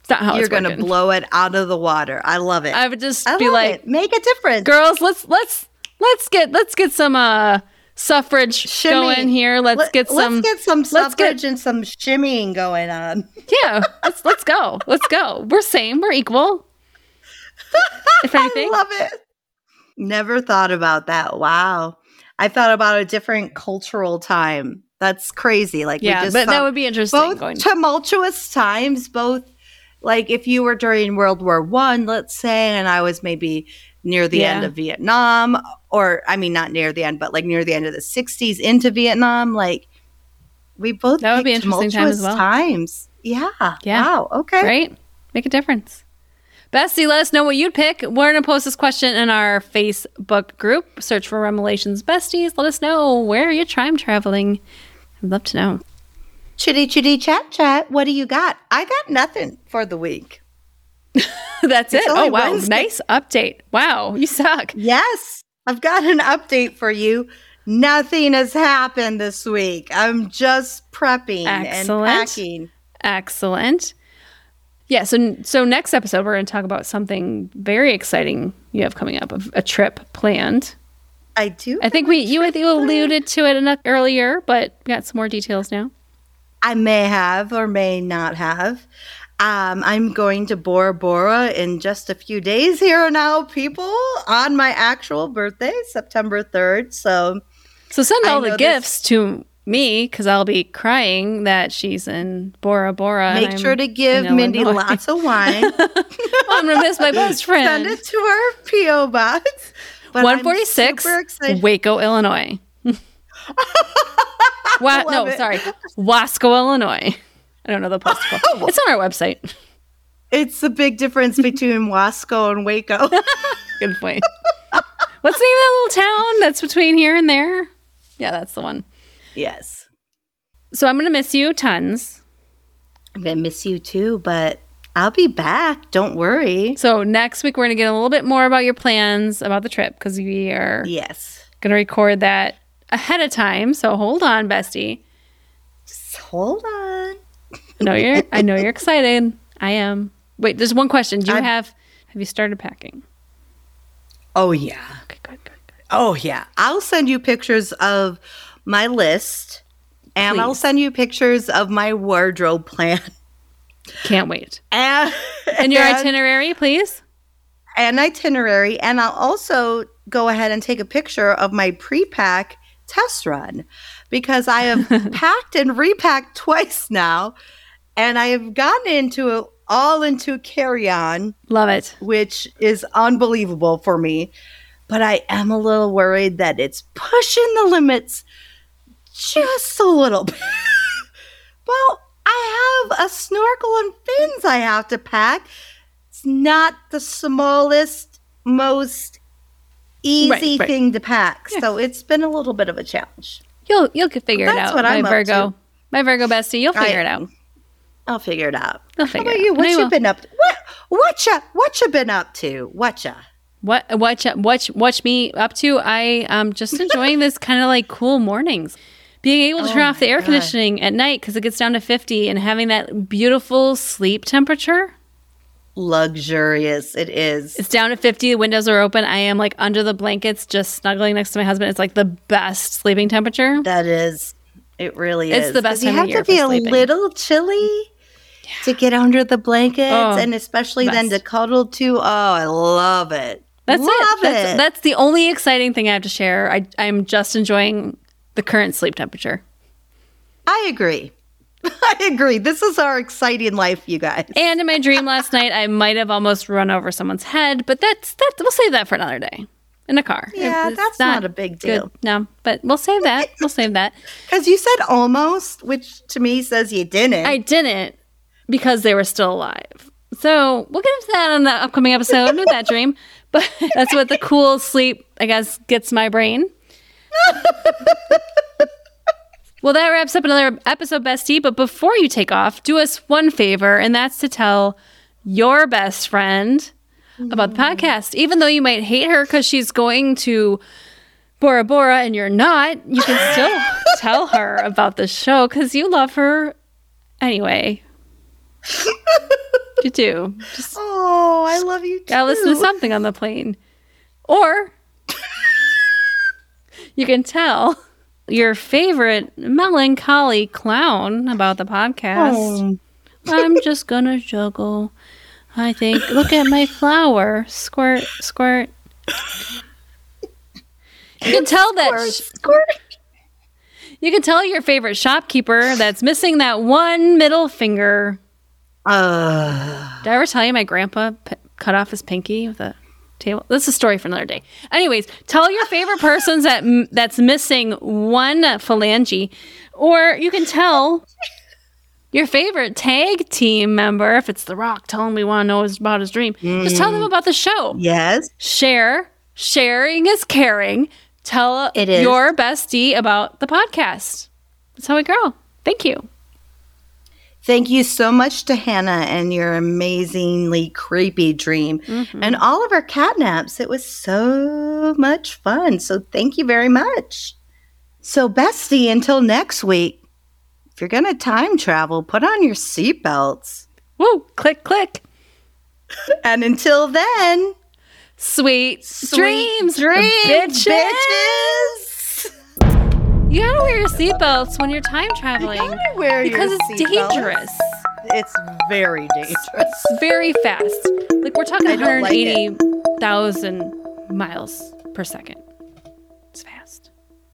It's not how You're it's going to blow it out of the water. I love it. I would just I be like, it. make a difference. "Girls, let's let's let's get let's get some uh suffrage Shimmy. going here. Let's Let- get some Let's get some let's get- suffrage and some shimmying going on. yeah. Let's let's go. Let's go. We're same. We're equal. If anything, I love it. Never thought about that. Wow. I thought about a different cultural time. That's crazy. Like yeah, we just but that would be interesting. both going tumultuous times, both like if you were during World War One, let's say, and I was maybe near the end of Vietnam, or I mean not near the end, but like near the end of the sixties into Vietnam, like we both That would be interesting time well. times. Yeah. Yeah. Wow. Okay. right? Make a difference. Bestie, let us know what you'd pick. We're going to post this question in our Facebook group. Search for REMelations Besties. Let us know where are you're time traveling. I'd love to know. Chitty chitty chat chat. What do you got? I got nothing for the week. That's It's it. Oh, wow. Wednesday. Nice update. Wow. You suck. Yes, I've got an update for you. Nothing has happened this week. I'm just prepping Excellent. and packing. Excellent. Yeah. So, so next episode, we're going to talk about something very exciting you have coming up a, a trip planned. I do. I think we, you, you alluded to it enough earlier, but we got some more details now. I may have or may not have. Um, I'm going to Bora Bora in just a few days here now, people, on my actual birthday, September 3rd. So So send all the know this- gifts to me because I'll be crying that she's in Bora Bora. make sure to give in Mindy Illinois. lots of wine. I'm gonna miss my best friend. Send it to our P.O. box. But I'm One forty six, excited. Waco, Illinois. Wa- no, it. sorry, Wasco, Illinois. I don't know the postal code. Oh. It's on our website. It's the big difference between Wasco and Waco. Good point. What's the name of that little town that's between here and there? Yeah, that's the one. Yes. So I'm gonna miss you tons. I'm going to miss you too, but I'll be back. Don't worry. So next week we're gonna get a little bit more about your plans about the trip because we are Yes. gonna record that ahead of time. So hold on, bestie. Just hold on. I know you're. I know you're excited. I am. Wait, there's one question. Do you I'm- have? Have you started packing? Oh, yeah. Okay, good, good, good. Oh, yeah. I'll send you pictures of my list and I'll send you pictures of my wardrobe plan. Can't wait. And, And your and- itinerary, please. and itinerary. And I'll also go ahead and take a picture of my pre pack test run because I have packed and repacked twice now. And I have gotten into it all into carry on, Love it. which is unbelievable for me. But I am a little worried that it's pushing the limits just a little bit. well, I have a snorkel and fins I have to pack. It's not the smallest, most easy Right, right. thing to pack. Yeah. So it's been a little bit of a challenge. You'll you'll figure it out. That's what my I'm up Virgo, to. my Virgo bestie. You'll figure I- it out. I'll figure it out. You'll How about you? What you will. been up to? What what you what you been up to? What you? What watch watch watch me up to? I am just enjoying this kind of like cool mornings. Being able to Oh turn off the air God. conditioning at night because it gets down to 50 and having that beautiful sleep temperature. luxurious. It is. It's down to 50. The windows are open. I am like under the blankets, just snuggling next to my husband. It's like the best sleeping temperature. That is. It really It's is. It's the best You have to be a sleeping. little chilly to get under the blankets, Oh, and especially then to cuddle too. Oh, I love it. That's love it. That's, it. that's the only exciting thing I have to share. I, I'm just enjoying the current sleep temperature. I agree. I agree. This is our exciting life, you guys. And in my dream last night, I might have almost run over someone's head, but that's that. We'll save that for another day in a car. Yeah, It's that's not a big good. deal. No, but we'll save that. We'll save that. Because you said almost, which to me says you didn't. I didn't because they were still alive. So we'll get into that on the upcoming episode with that dream. But that's what the cool sleep, I guess, gets my brain. well, that wraps up another episode, Bestie. But before you take off, do us one favor, and that's to tell your best friend about the mm. podcast. Even though you might hate her because she's going to Bora Bora and you're not, you can still tell her about the show because you love her anyway. you do. Just oh, I love you too. gotta listen to something on the plane. Or you can tell your favorite melancholy clown about the podcast. Oh. I'm just gonna juggle. I think. Look at my flower. Squirt, squirt. You can tell that. Squirt. You can tell your favorite shopkeeper that's missing that one middle finger. Uh, Did I ever tell you my grandpa p- cut off his pinky with a table? This is a story for another day. Anyways, tell your favorite persons that that's missing one phalange, or you can tell your favorite tag team member. If it's The Rock, tell him we want to know about his dream. Just tell them mm. about the show. yes. Share. Sharing is caring. Tell It is. your bestie about the podcast. That's how we grow. Thank you. Thank you so much to Hannah and your amazingly creepy dream mm-hmm. and all of our catnaps. It was so much fun. So thank you very much. So, Bestie, until next week, if you're going to time travel, put on your seatbelts. Woo! Click, click. And until then, Sweet, sweet dreams, dreams, bitches. bitches. You gotta wear your seatbelts when you're time traveling gotta wear your because it's seatbelts. dangerous. It's very dangerous. It's very fast. Like we're talking I don't like 180,000 miles per second.